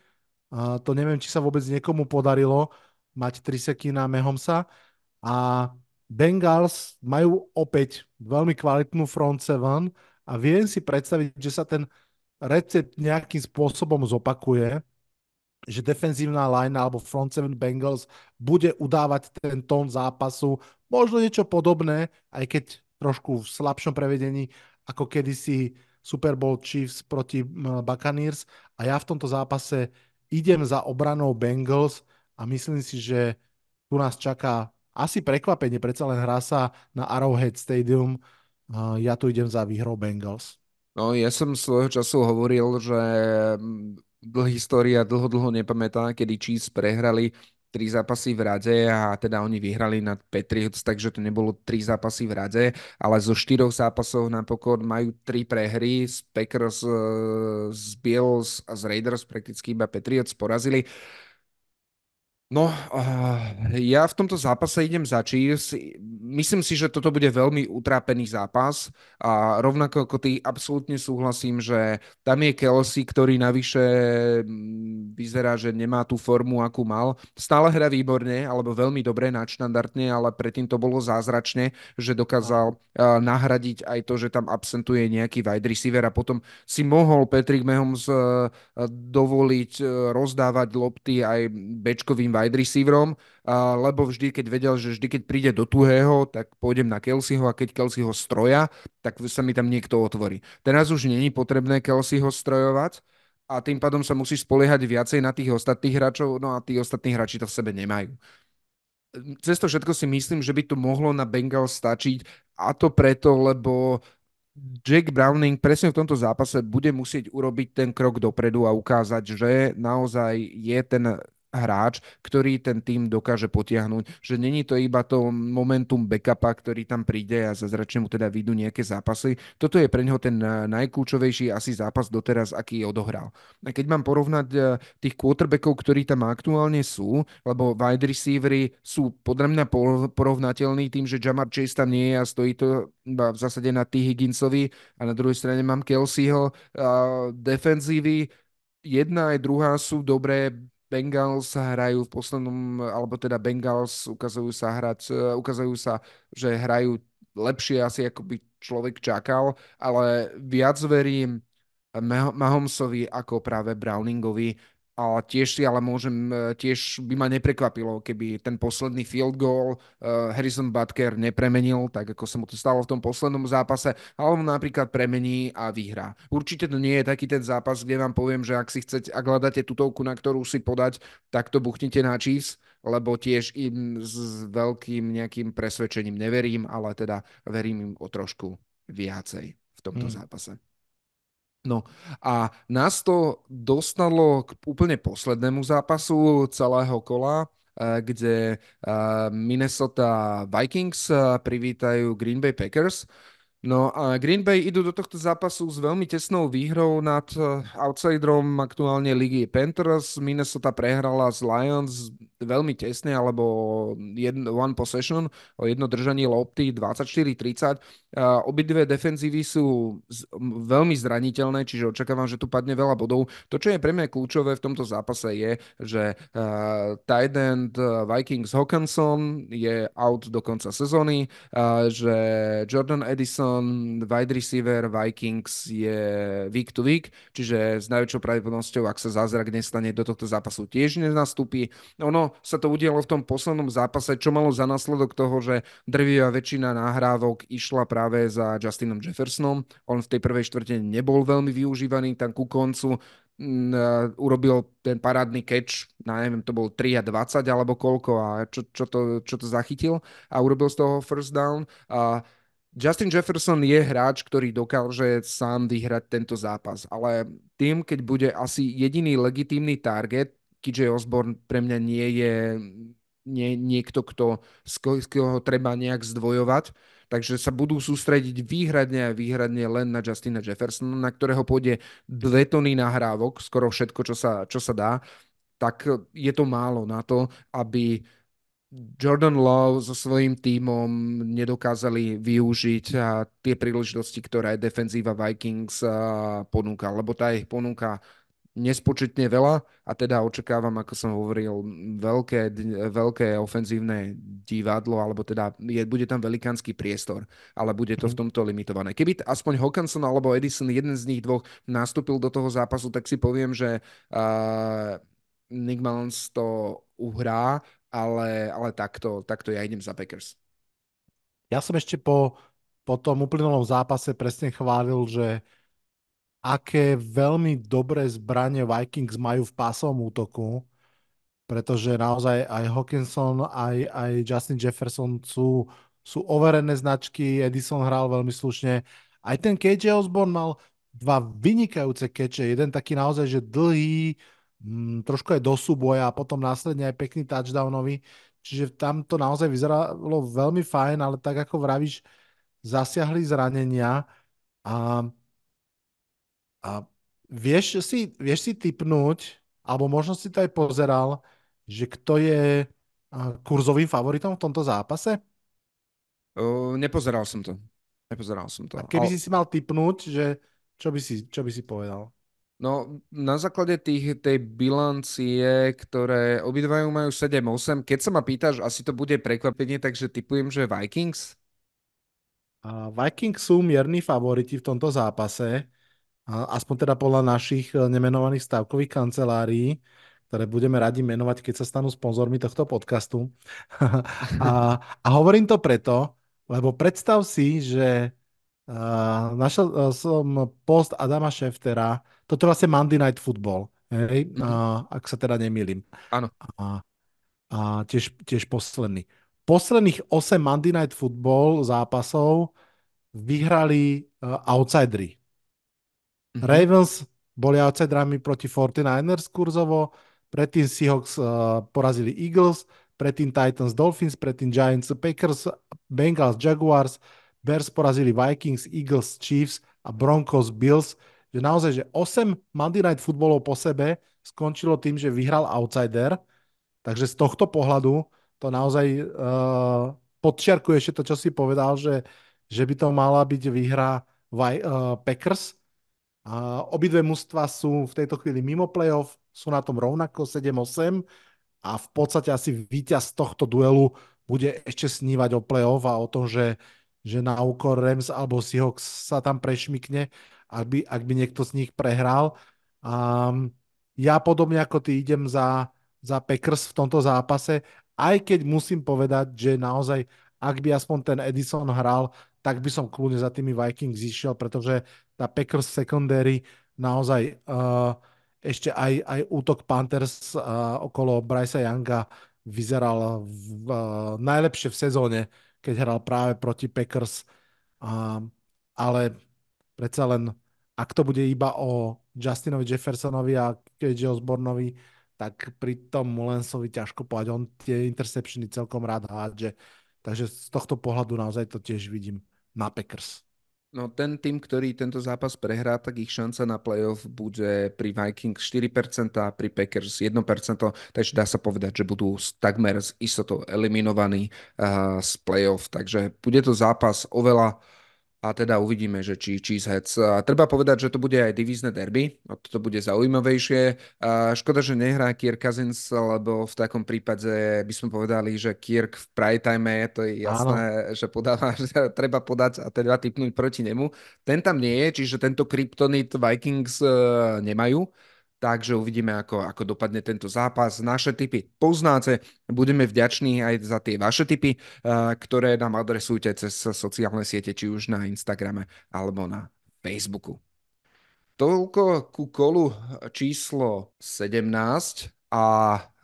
uh, to neviem, či sa vôbec niekomu podarilo mať tri seky na Mehomsa a Bengals majú opäť veľmi kvalitnú front seven a viem si predstaviť, že sa ten recept nejakým spôsobom zopakuje že defenzívna line alebo front seven Bengals bude udávať ten tón zápasu. Možno niečo podobné, aj keď trošku v slabšom prevedení, ako kedysi Super Bowl Chiefs proti Buccaneers a ja v tomto zápase idem za obranou Bengals a myslím si, že tu nás čaká asi prekvapenie, predsa len hrá sa na Arrowhead Stadium. Ja tu idem za výhrou Bengals. No, ja som svojho času hovoril, že mm, história dlho, dlho nepamätá, kedy Chiefs prehrali tri zápasy v rade a teda oni vyhrali nad Patriots, takže to nebolo tri zápasy v rade, ale zo štyroch zápasov napokon majú tri prehry z Packers, e, z Bills a z Raiders, prakticky iba Patriots porazili. No, ja v tomto zápase idem za Chiefs. Myslím si, že toto bude veľmi utrápený zápas a rovnako ako ty absolútne súhlasím, že tam je Kelsey, ktorý navyše mm, vyzerá, že nemá tú formu, akú mal. Stále hra výborne, alebo veľmi dobre, nadštandardne, ale predtým to bolo zázračne, že dokázal nahradiť aj to, že tam absentuje nejaký wide receiver a potom si mohol Patrick Mahomes dovoliť rozdávať lopty aj bečkovým wide receiverom, lebo vždy, keď vedel, že vždy, keď príde do tuhého, tak pôjdem na Kelseyho a keď Kelseyho stroja, tak sa mi tam niekto otvorí. Teraz už není potrebné Kelseyho strojovať a tým pádom sa musí spoliehať viacej na tých ostatných hráčov, no a tí ostatní hráči to v sebe nemajú. Cez to všetko si myslím, že by to mohlo na Bengals stačiť a to preto, lebo Jack Browning presne v tomto zápase bude musieť urobiť ten krok dopredu a ukázať, že naozaj je ten hráč, ktorý ten tým dokáže potiahnuť, že není to iba to momentum backupa, ktorý tam príde a zazračne mu teda vyjdú nejaké zápasy. Toto je pre neho ten eh, najkľúčovejší asi zápas doteraz, aký odohral. A keď mám porovnať eh, tých quarterbackov, ktorí tam aktuálne sú, lebo wide receivery sú podľa mňa porovnateľní tým, že Jamar Chase tam nie je a stojí to v zásade na T. Higginsovi a na druhej strane mám Kelseyho. Defenzívy jedna aj druhá sú dobré, Bengals hrajú v poslednom, alebo teda Bengals ukazujú sa hrať, e, ukazujú sa, že hrajú lepšie asi ako by človek čakal, ale viac verím Mahomesovi ako práve Browningovi a tiež si ale môžem, e, tiež by ma neprekvapilo, keby ten posledný field goal uh, Harrison Butker nepremenil, tak ako sa mu to stalo v tom poslednom zápase, alebo napríklad premení a vyhrá. Určite to nie je taký ten zápas, kde vám poviem, že ak si chcete, ak hľadáte tutovku, na ktorú si podať, tak to buchnite na Chiefs, lebo tiež im s veľkým nejakým presvedčením neverím, ale teda verím im o trošku viacej v tomto hmm. zápase. No a nás to dostalo k úplne poslednému zápasu celého kola, eh, kde eh, Minnesota Vikings eh, privítajú Green Bay Packers. No a Green Bay idú do tohto zápasu s veľmi tesnou výhrou nad outsiderom aktuálne ligy Panthers. Minnesota prehrala z Lions veľmi tesne, alebo jedno, one possession, jedno držanie lopty 24-30. Obidve defenzívy sú z, veľmi zraniteľné, čiže očakávam, že tu padne veľa bodov. To, čo je pre mňa kľúčové v tomto zápase je, že uh, tight end Vikings Hawkinson je out do konca sezóny, uh, že Jordan Edison, wide receiver Vikings je week to week, čiže s najväčšou pravdepodobnosťou, ak sa zázrak nestane, do tohto zápasu tiež nenastúpi. Ono, sa to udialo v tom poslednom zápase, čo malo za následok toho, že drvivá väčšina nahrávok išla práve za Justinom Jeffersonom. On v tej prvej štvrte nebol veľmi využívaný, tam ku koncu uh, urobil ten parádny catch, na neviem, to bol 3 a 20 alebo koľko a čo, čo, to, čo to zachytil a urobil z toho first down. A Justin Jefferson je hráč, ktorý dokáže sám vyhrať tento zápas, ale tým, keď bude asi jediný legitímny target, KJ Osborne pre mňa nie je nie, niekto, kto, z koho treba nejak zdvojovať. Takže sa budú sústrediť výhradne a výhradne len na Justina Jeffersona, na ktorého pôjde dve tony nahrávok, skoro všetko, čo sa, čo sa dá. Tak je to málo na to, aby Jordan Love so svojím tímom nedokázali využiť tie príležitosti, ktoré defenzíva Vikings ponúka, lebo tá ich ponúka nespočetne veľa a teda očakávam, ako som hovoril, veľké, veľké ofenzívne divadlo, alebo teda je, bude tam velikánsky priestor, ale bude to v mhm. tomto limitované. Keby aspoň Hawkinson alebo Edison, jeden z nich dvoch, nastúpil do toho zápasu, tak si poviem, že uh, Nick Mullins to uhrá, ale, ale takto, takto ja idem za Packers. Ja som ešte po, po tom uplynulom zápase presne chválil, že aké veľmi dobré zbranie Vikings majú v pásovom útoku, pretože naozaj aj Hawkinson, aj, aj Justin Jefferson sú, sú overené značky, Edison hral veľmi slušne. Aj ten KJ Osborne mal dva vynikajúce keče, jeden taký naozaj, že dlhý, m, mm, trošku aj do súboja a potom následne aj pekný touchdownový. Čiže tam to naozaj vyzeralo veľmi fajn, ale tak ako vravíš, zasiahli zranenia a, a vieš, si, vieš si typnúť, alebo možno si to aj pozeral, že kto je kurzovým favoritom v tomto zápase? Uh, nepozeral som to. Nepozeral som to. A keby Ale... si si mal typnúť, že čo by si, čo by si povedal? No, na základe tých, tej bilancie, ktoré obidvajú majú 7-8, keď sa ma pýtaš, asi to bude prekvapenie, takže typujem, že Vikings? A Vikings sú mierni favoriti v tomto zápase, aspoň teda podľa našich e, nemenovaných stavkových kancelárií, ktoré budeme radi menovať, keď sa stanú sponzormi tohto podcastu. a, a hovorím to preto, lebo predstav si, že Uh, našiel uh, som post Adama Šeftera, toto je vlastne Monday Night Football, hej? Uh, ak sa teda nemýlim. Áno. A, a tiež, tiež posledný. Posledných 8 Monday Night Football zápasov vyhrali uh, outsidery. Mm-hmm. Ravens boli outsiderami proti 49ers kurzovo, predtým Seahawks uh, porazili Eagles, predtým Titans Dolphins, predtým Giants Packers, Bengals Jaguars, Bears porazili Vikings, Eagles, Chiefs a Broncos, Bills, že naozaj, že 8 Monday Night Footballov po sebe skončilo tým, že vyhral outsider, takže z tohto pohľadu to naozaj uh, podčiarkuje ešte to, čo si povedal, že, že by to mala byť výhra uh, Packers. Obidve mužstva sú v tejto chvíli mimo playoff, sú na tom rovnako 7-8 a v podstate asi víťaz tohto duelu bude ešte snívať o playoff a o tom, že že na úkor Rams alebo Seahawks sa tam prešmikne, ak by, ak by niekto z nich prehral. Um, ja podobne ako ty idem za, za Packers v tomto zápase, aj keď musím povedať, že naozaj, ak by aspoň ten Edison hral, tak by som kľudne za tými Vikings išiel, pretože tá Packers secondary naozaj uh, ešte aj, aj útok Panthers uh, okolo Brysa Younga vyzeral v, uh, najlepšie v sezóne keď hral práve proti Packers. A, ale predsa len, ak to bude iba o Justinovi Jeffersonovi a KJ Osbornovi, tak pri tom Mulensovi ťažko povedať. On tie interceptiony celkom rád hádže. Takže z tohto pohľadu naozaj to tiež vidím na Packers. No ten tým, ktorý tento zápas prehrá, tak ich šanca na playoff bude pri Vikings 4% a pri Packers 1%, takže dá sa povedať, že budú takmer s istotou eliminovaní uh, z playoff. Takže bude to zápas oveľa a teda uvidíme, že či Cheeseheads. A treba povedať, že to bude aj divízne derby, a to bude zaujímavejšie. A škoda, že nehrá Kirk Cousins, lebo v takom prípade by sme povedali, že Kirk v prime time, to je jasné, Áno. že podáva, že treba podať a teda typnúť proti nemu. Ten tam nie je, čiže tento kryptonit Vikings uh, nemajú. Takže uvidíme, ako, ako dopadne tento zápas. Naše typy poznáte. Budeme vďační aj za tie vaše typy, ktoré nám adresujete cez sociálne siete, či už na Instagrame alebo na Facebooku. Toľko ku kolu číslo 17 a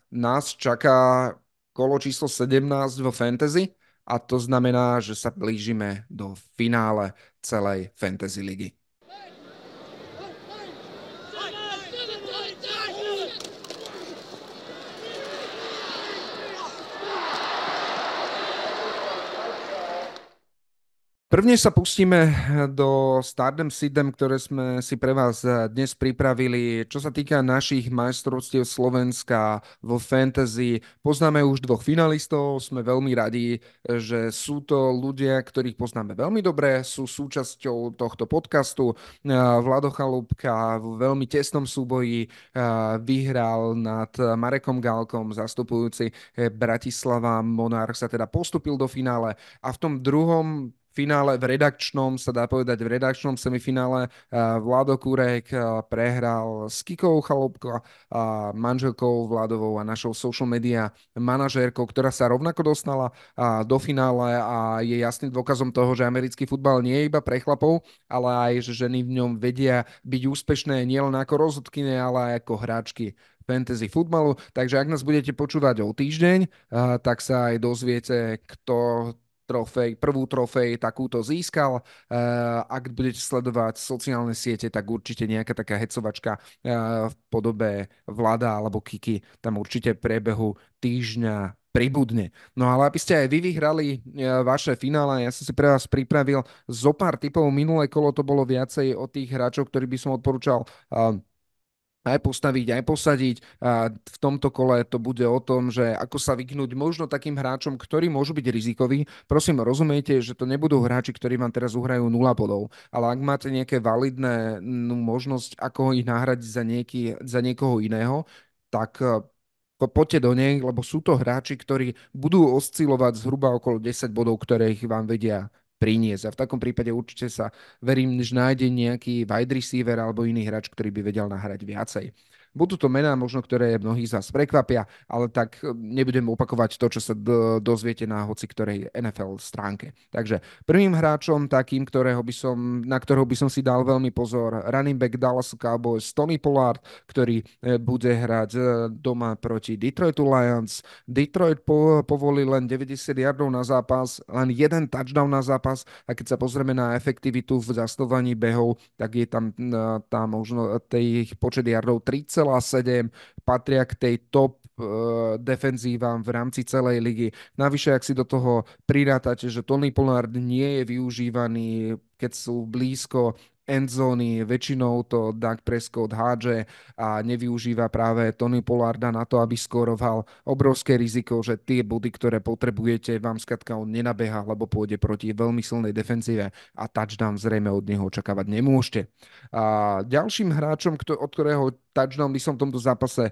nás čaká kolo číslo 17 vo Fantasy a to znamená, že sa blížime do finále celej Fantasy ligy. Prvne sa pustíme do Stardom Sidem, ktoré sme si pre vás dnes pripravili. Čo sa týka našich majstrovstiev Slovenska vo fantasy, poznáme už dvoch finalistov, sme veľmi radi, že sú to ľudia, ktorých poznáme veľmi dobre, sú súčasťou tohto podcastu. Vlado Chalúbka v veľmi tesnom súboji vyhral nad Marekom Galkom, zastupujúci Bratislava Monarch sa teda postupil do finále a v tom druhom finále, v redakčnom, sa dá povedať, v redakčnom semifinále Vlado Kurek prehral s Kikou Chalopko, manželkou Vladovou a našou social media manažérkou, ktorá sa rovnako dostala do finále a je jasným dôkazom toho, že americký futbal nie je iba pre chlapov, ale aj, že ženy v ňom vedia byť úspešné nielen ako rozhodkyne, ale aj ako hráčky fantasy futbalu. Takže ak nás budete počúvať o týždeň, tak sa aj dozviete, kto trofej, prvú trofej takúto získal. Eh, ak budete sledovať sociálne siete, tak určite nejaká taká hecovačka eh, v podobe Vlada alebo Kiki tam určite v priebehu týždňa pribudne. No ale aby ste aj vy vyhrali eh, vaše finále, ja som si pre vás pripravil zo pár typov. Minulé kolo to bolo viacej o tých hráčov, ktorí by som odporúčal aj postaviť, aj posadiť. A v tomto kole to bude o tom, že ako sa vyhnúť možno takým hráčom, ktorí môžu byť rizikoví. Prosím, rozumiete, že to nebudú hráči, ktorí vám teraz uhrajú 0 bodov, ale ak máte nejaké validné no, možnosť, ako ich nahradiť za, nieký, za niekoho iného, tak e, poďte do nej, lebo sú to hráči, ktorí budú oscilovať zhruba okolo 10 bodov, ktoré ich vám vedia priniesť. A v takom prípade určite sa verím, že nájde nejaký wide receiver alebo iný hráč, ktorý by vedel nahrať viacej. Budú to mená možno, ktoré mnohí z vás prekvapia, ale tak e, nebudem opakovať to, čo sa do, dozviete na hoci ktorej NFL stránke. Takže prvým hráčom takým, ktorého by som, na ktorého by som si dal veľmi pozor, running back Dallas Cowboys Tony Pollard, ktorý e, bude hrať e, doma proti Detroitu Lions. Detroit po, povolil len 90 yardov na zápas, len jeden touchdown na zápas a keď sa pozrieme na efektivitu v zastavovaní behov, tak je tam tá možno tej počet yardov 30 6,7, patria k tej top uh, defenzívam v rámci celej ligy. Navyše, ak si do toho prirátate, že Tony Pollard nie je využívaný, keď sú blízko endzóny, väčšinou to Doug Prescott hádže a nevyužíva práve Tony Pollarda na to, aby skoroval obrovské riziko, že tie body, ktoré potrebujete, vám skratka on nenabeha, lebo pôjde proti veľmi silnej defenzíve a touchdown zrejme od neho očakávať nemôžete. A ďalším hráčom, od ktorého touchdown by som v tomto zápase e,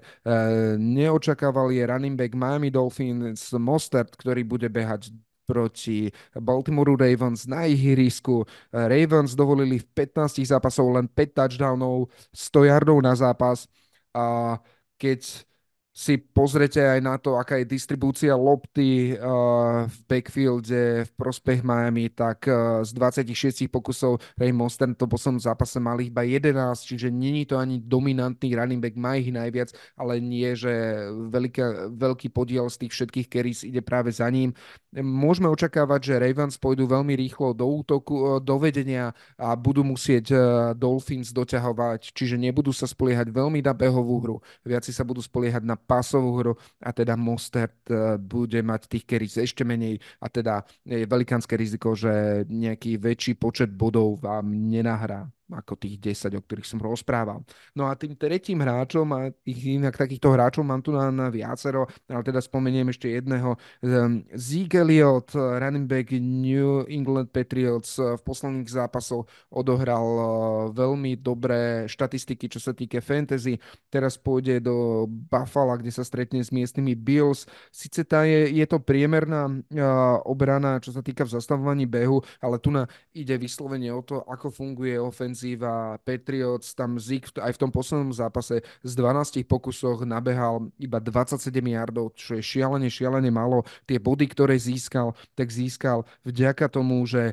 neočakával je running back Miami Dolphins Mostert, ktorý bude behať proti Baltimore Ravens na ihrisku. Ravens dovolili v 15 zápasov len 5 touchdownov, 100 yardov na zápas a keď si pozrete aj na to, aká je distribúcia lopty uh, v backfielde v prospech Miami, tak uh, z 26 pokusov Ray Monster to poslednom zápase mali iba 11, čiže není to ani dominantný running back, má ich najviac, ale nie, že veľká, veľký podiel z tých všetkých carries ide práve za ním. Môžeme očakávať, že Ravens pôjdu veľmi rýchlo do útoku, do vedenia a budú musieť uh, Dolphins doťahovať, čiže nebudú sa spoliehať veľmi na behovú hru, viac sa budú spoliehať na pásovú hru a teda Mostert eh, bude mať tých keris ešte menej a teda je velikánske riziko, že nejaký väčší počet bodov vám nenahrá ako tých 10, o ktorých som rozprával. No a tým tretím hráčom, a ich inak takýchto hráčov mám tu na, na viacero, ale teda spomeniem ešte jedného, um, Zeke Elliott, running back New England Patriots v posledných zápasoch odohral uh, veľmi dobré štatistiky, čo sa týka fantasy. Teraz pôjde do Buffalo, kde sa stretne s miestnymi Bills. Sice tá je, je to priemerná uh, obrana, čo sa týka v zastavovaní behu, ale tu na ide vyslovene o to, ako funguje ofenzíva ofenzíva Patriots, tam Zik aj v tom poslednom zápase z 12 pokusoch nabehal iba 27 yardov, čo je šialene, šialene málo. Tie body, ktoré získal, tak získal vďaka tomu, že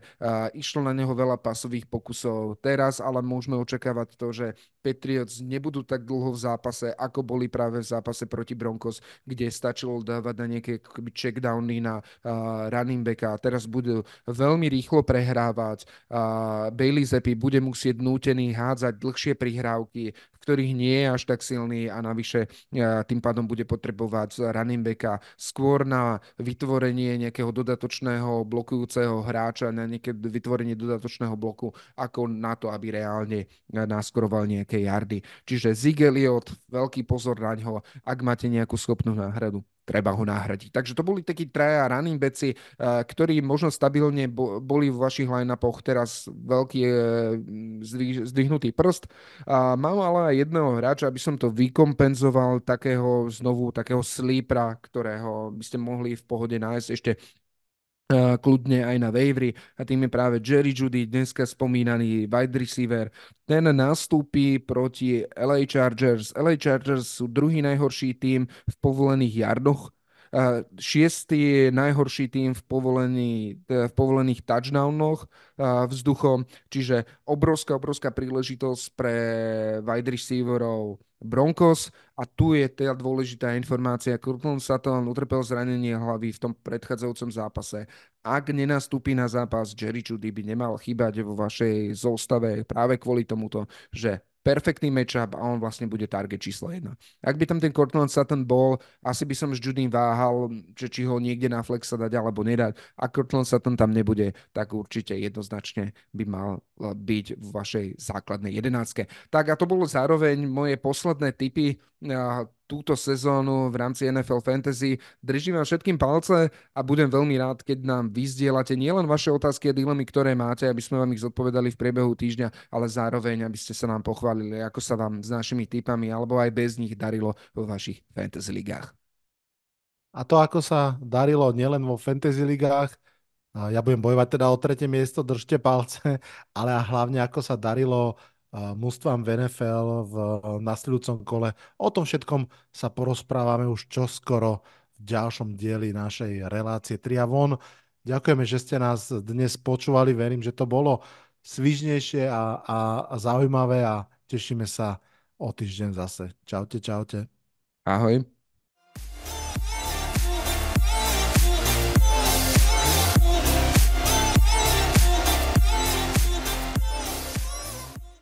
išlo na neho veľa pasových pokusov. Teraz ale môžeme očakávať to, že Patriots nebudú tak dlho v zápase, ako boli práve v zápase proti Broncos, kde stačilo dávať na nejaké checkdowny na uh, running backa. Teraz budú veľmi rýchlo prehrávať. Uh, Bailey Zappi bude musieť nútený hádzať dlhšie prihrávky, ktorých nie je až tak silný a navyše tým pádom bude potrebovať running backa skôr na vytvorenie nejakého dodatočného blokujúceho hráča, na nejaké vytvorenie dodatočného bloku, ako na to, aby reálne naskoroval nejaké jardy. Čiže Zigeliot, veľký pozor na ňo, ak máte nejakú schopnú náhradu treba ho nahradiť. Takže to boli takí traja running backi, eh, ktorí možno stabilne boli v vašich line-upoch teraz veľký zdvihnutý prst. Mám ale aj jedného hráča, aby som to vykompenzoval, takého znovu, takého slípra, ktorého by ste mohli v pohode nájsť ešte kľudne aj na wavery a tým je práve Jerry Judy, dneska spomínaný wide receiver. Ten nastúpi proti LA Chargers. LA Chargers sú druhý najhorší tým v povolených jardoch šiestý najhorší tým v, povolení, v povolených touchdownoch vzduchom, čiže obrovská, obrovská príležitosť pre wide receiverov Broncos a tu je teda dôležitá informácia. Courtland Sutton utrpel zranenie hlavy v tom predchádzajúcom zápase. Ak nenastúpi na zápas, Jerry Judy by nemal chýbať vo vašej zostave práve kvôli tomuto, že perfektný matchup a on vlastne bude target číslo 1. Ak by tam ten Cortland Sutton bol, asi by som s Judym váhal, že či ho niekde na flexa dať alebo nedať. Ak Cortland Sutton tam nebude, tak určite jednoznačne by mal eh, byť v vašej základnej jedenáctke. Tak a to bolo zároveň moje posledné tipy eh, túto sezónu v rámci NFL Fantasy. Držím vám všetkým palce a budem veľmi rád, keď nám vyzdielate nielen vaše otázky a dilemy, ktoré máte, aby sme vám ich zodpovedali v priebehu týždňa, ale zároveň, aby ste sa nám pochválili, ako sa vám s našimi tipami alebo aj bez nich darilo vo vašich fantasy ligách. A to, ako sa darilo nielen vo fantasy ligách, ja budem bojovať teda o tretie miesto, držte palce, ale a hlavne ako sa darilo mústvám v NFL v nasledujúcom kole. O tom všetkom sa porozprávame už čoskoro v ďalšom dieli našej relácie 3 a von. Ďakujeme, že ste nás dnes počúvali. Verím, že to bolo svižnejšie a, a, a zaujímavé a tešíme sa o týždeň zase. Čaute, čaute. Ahoj.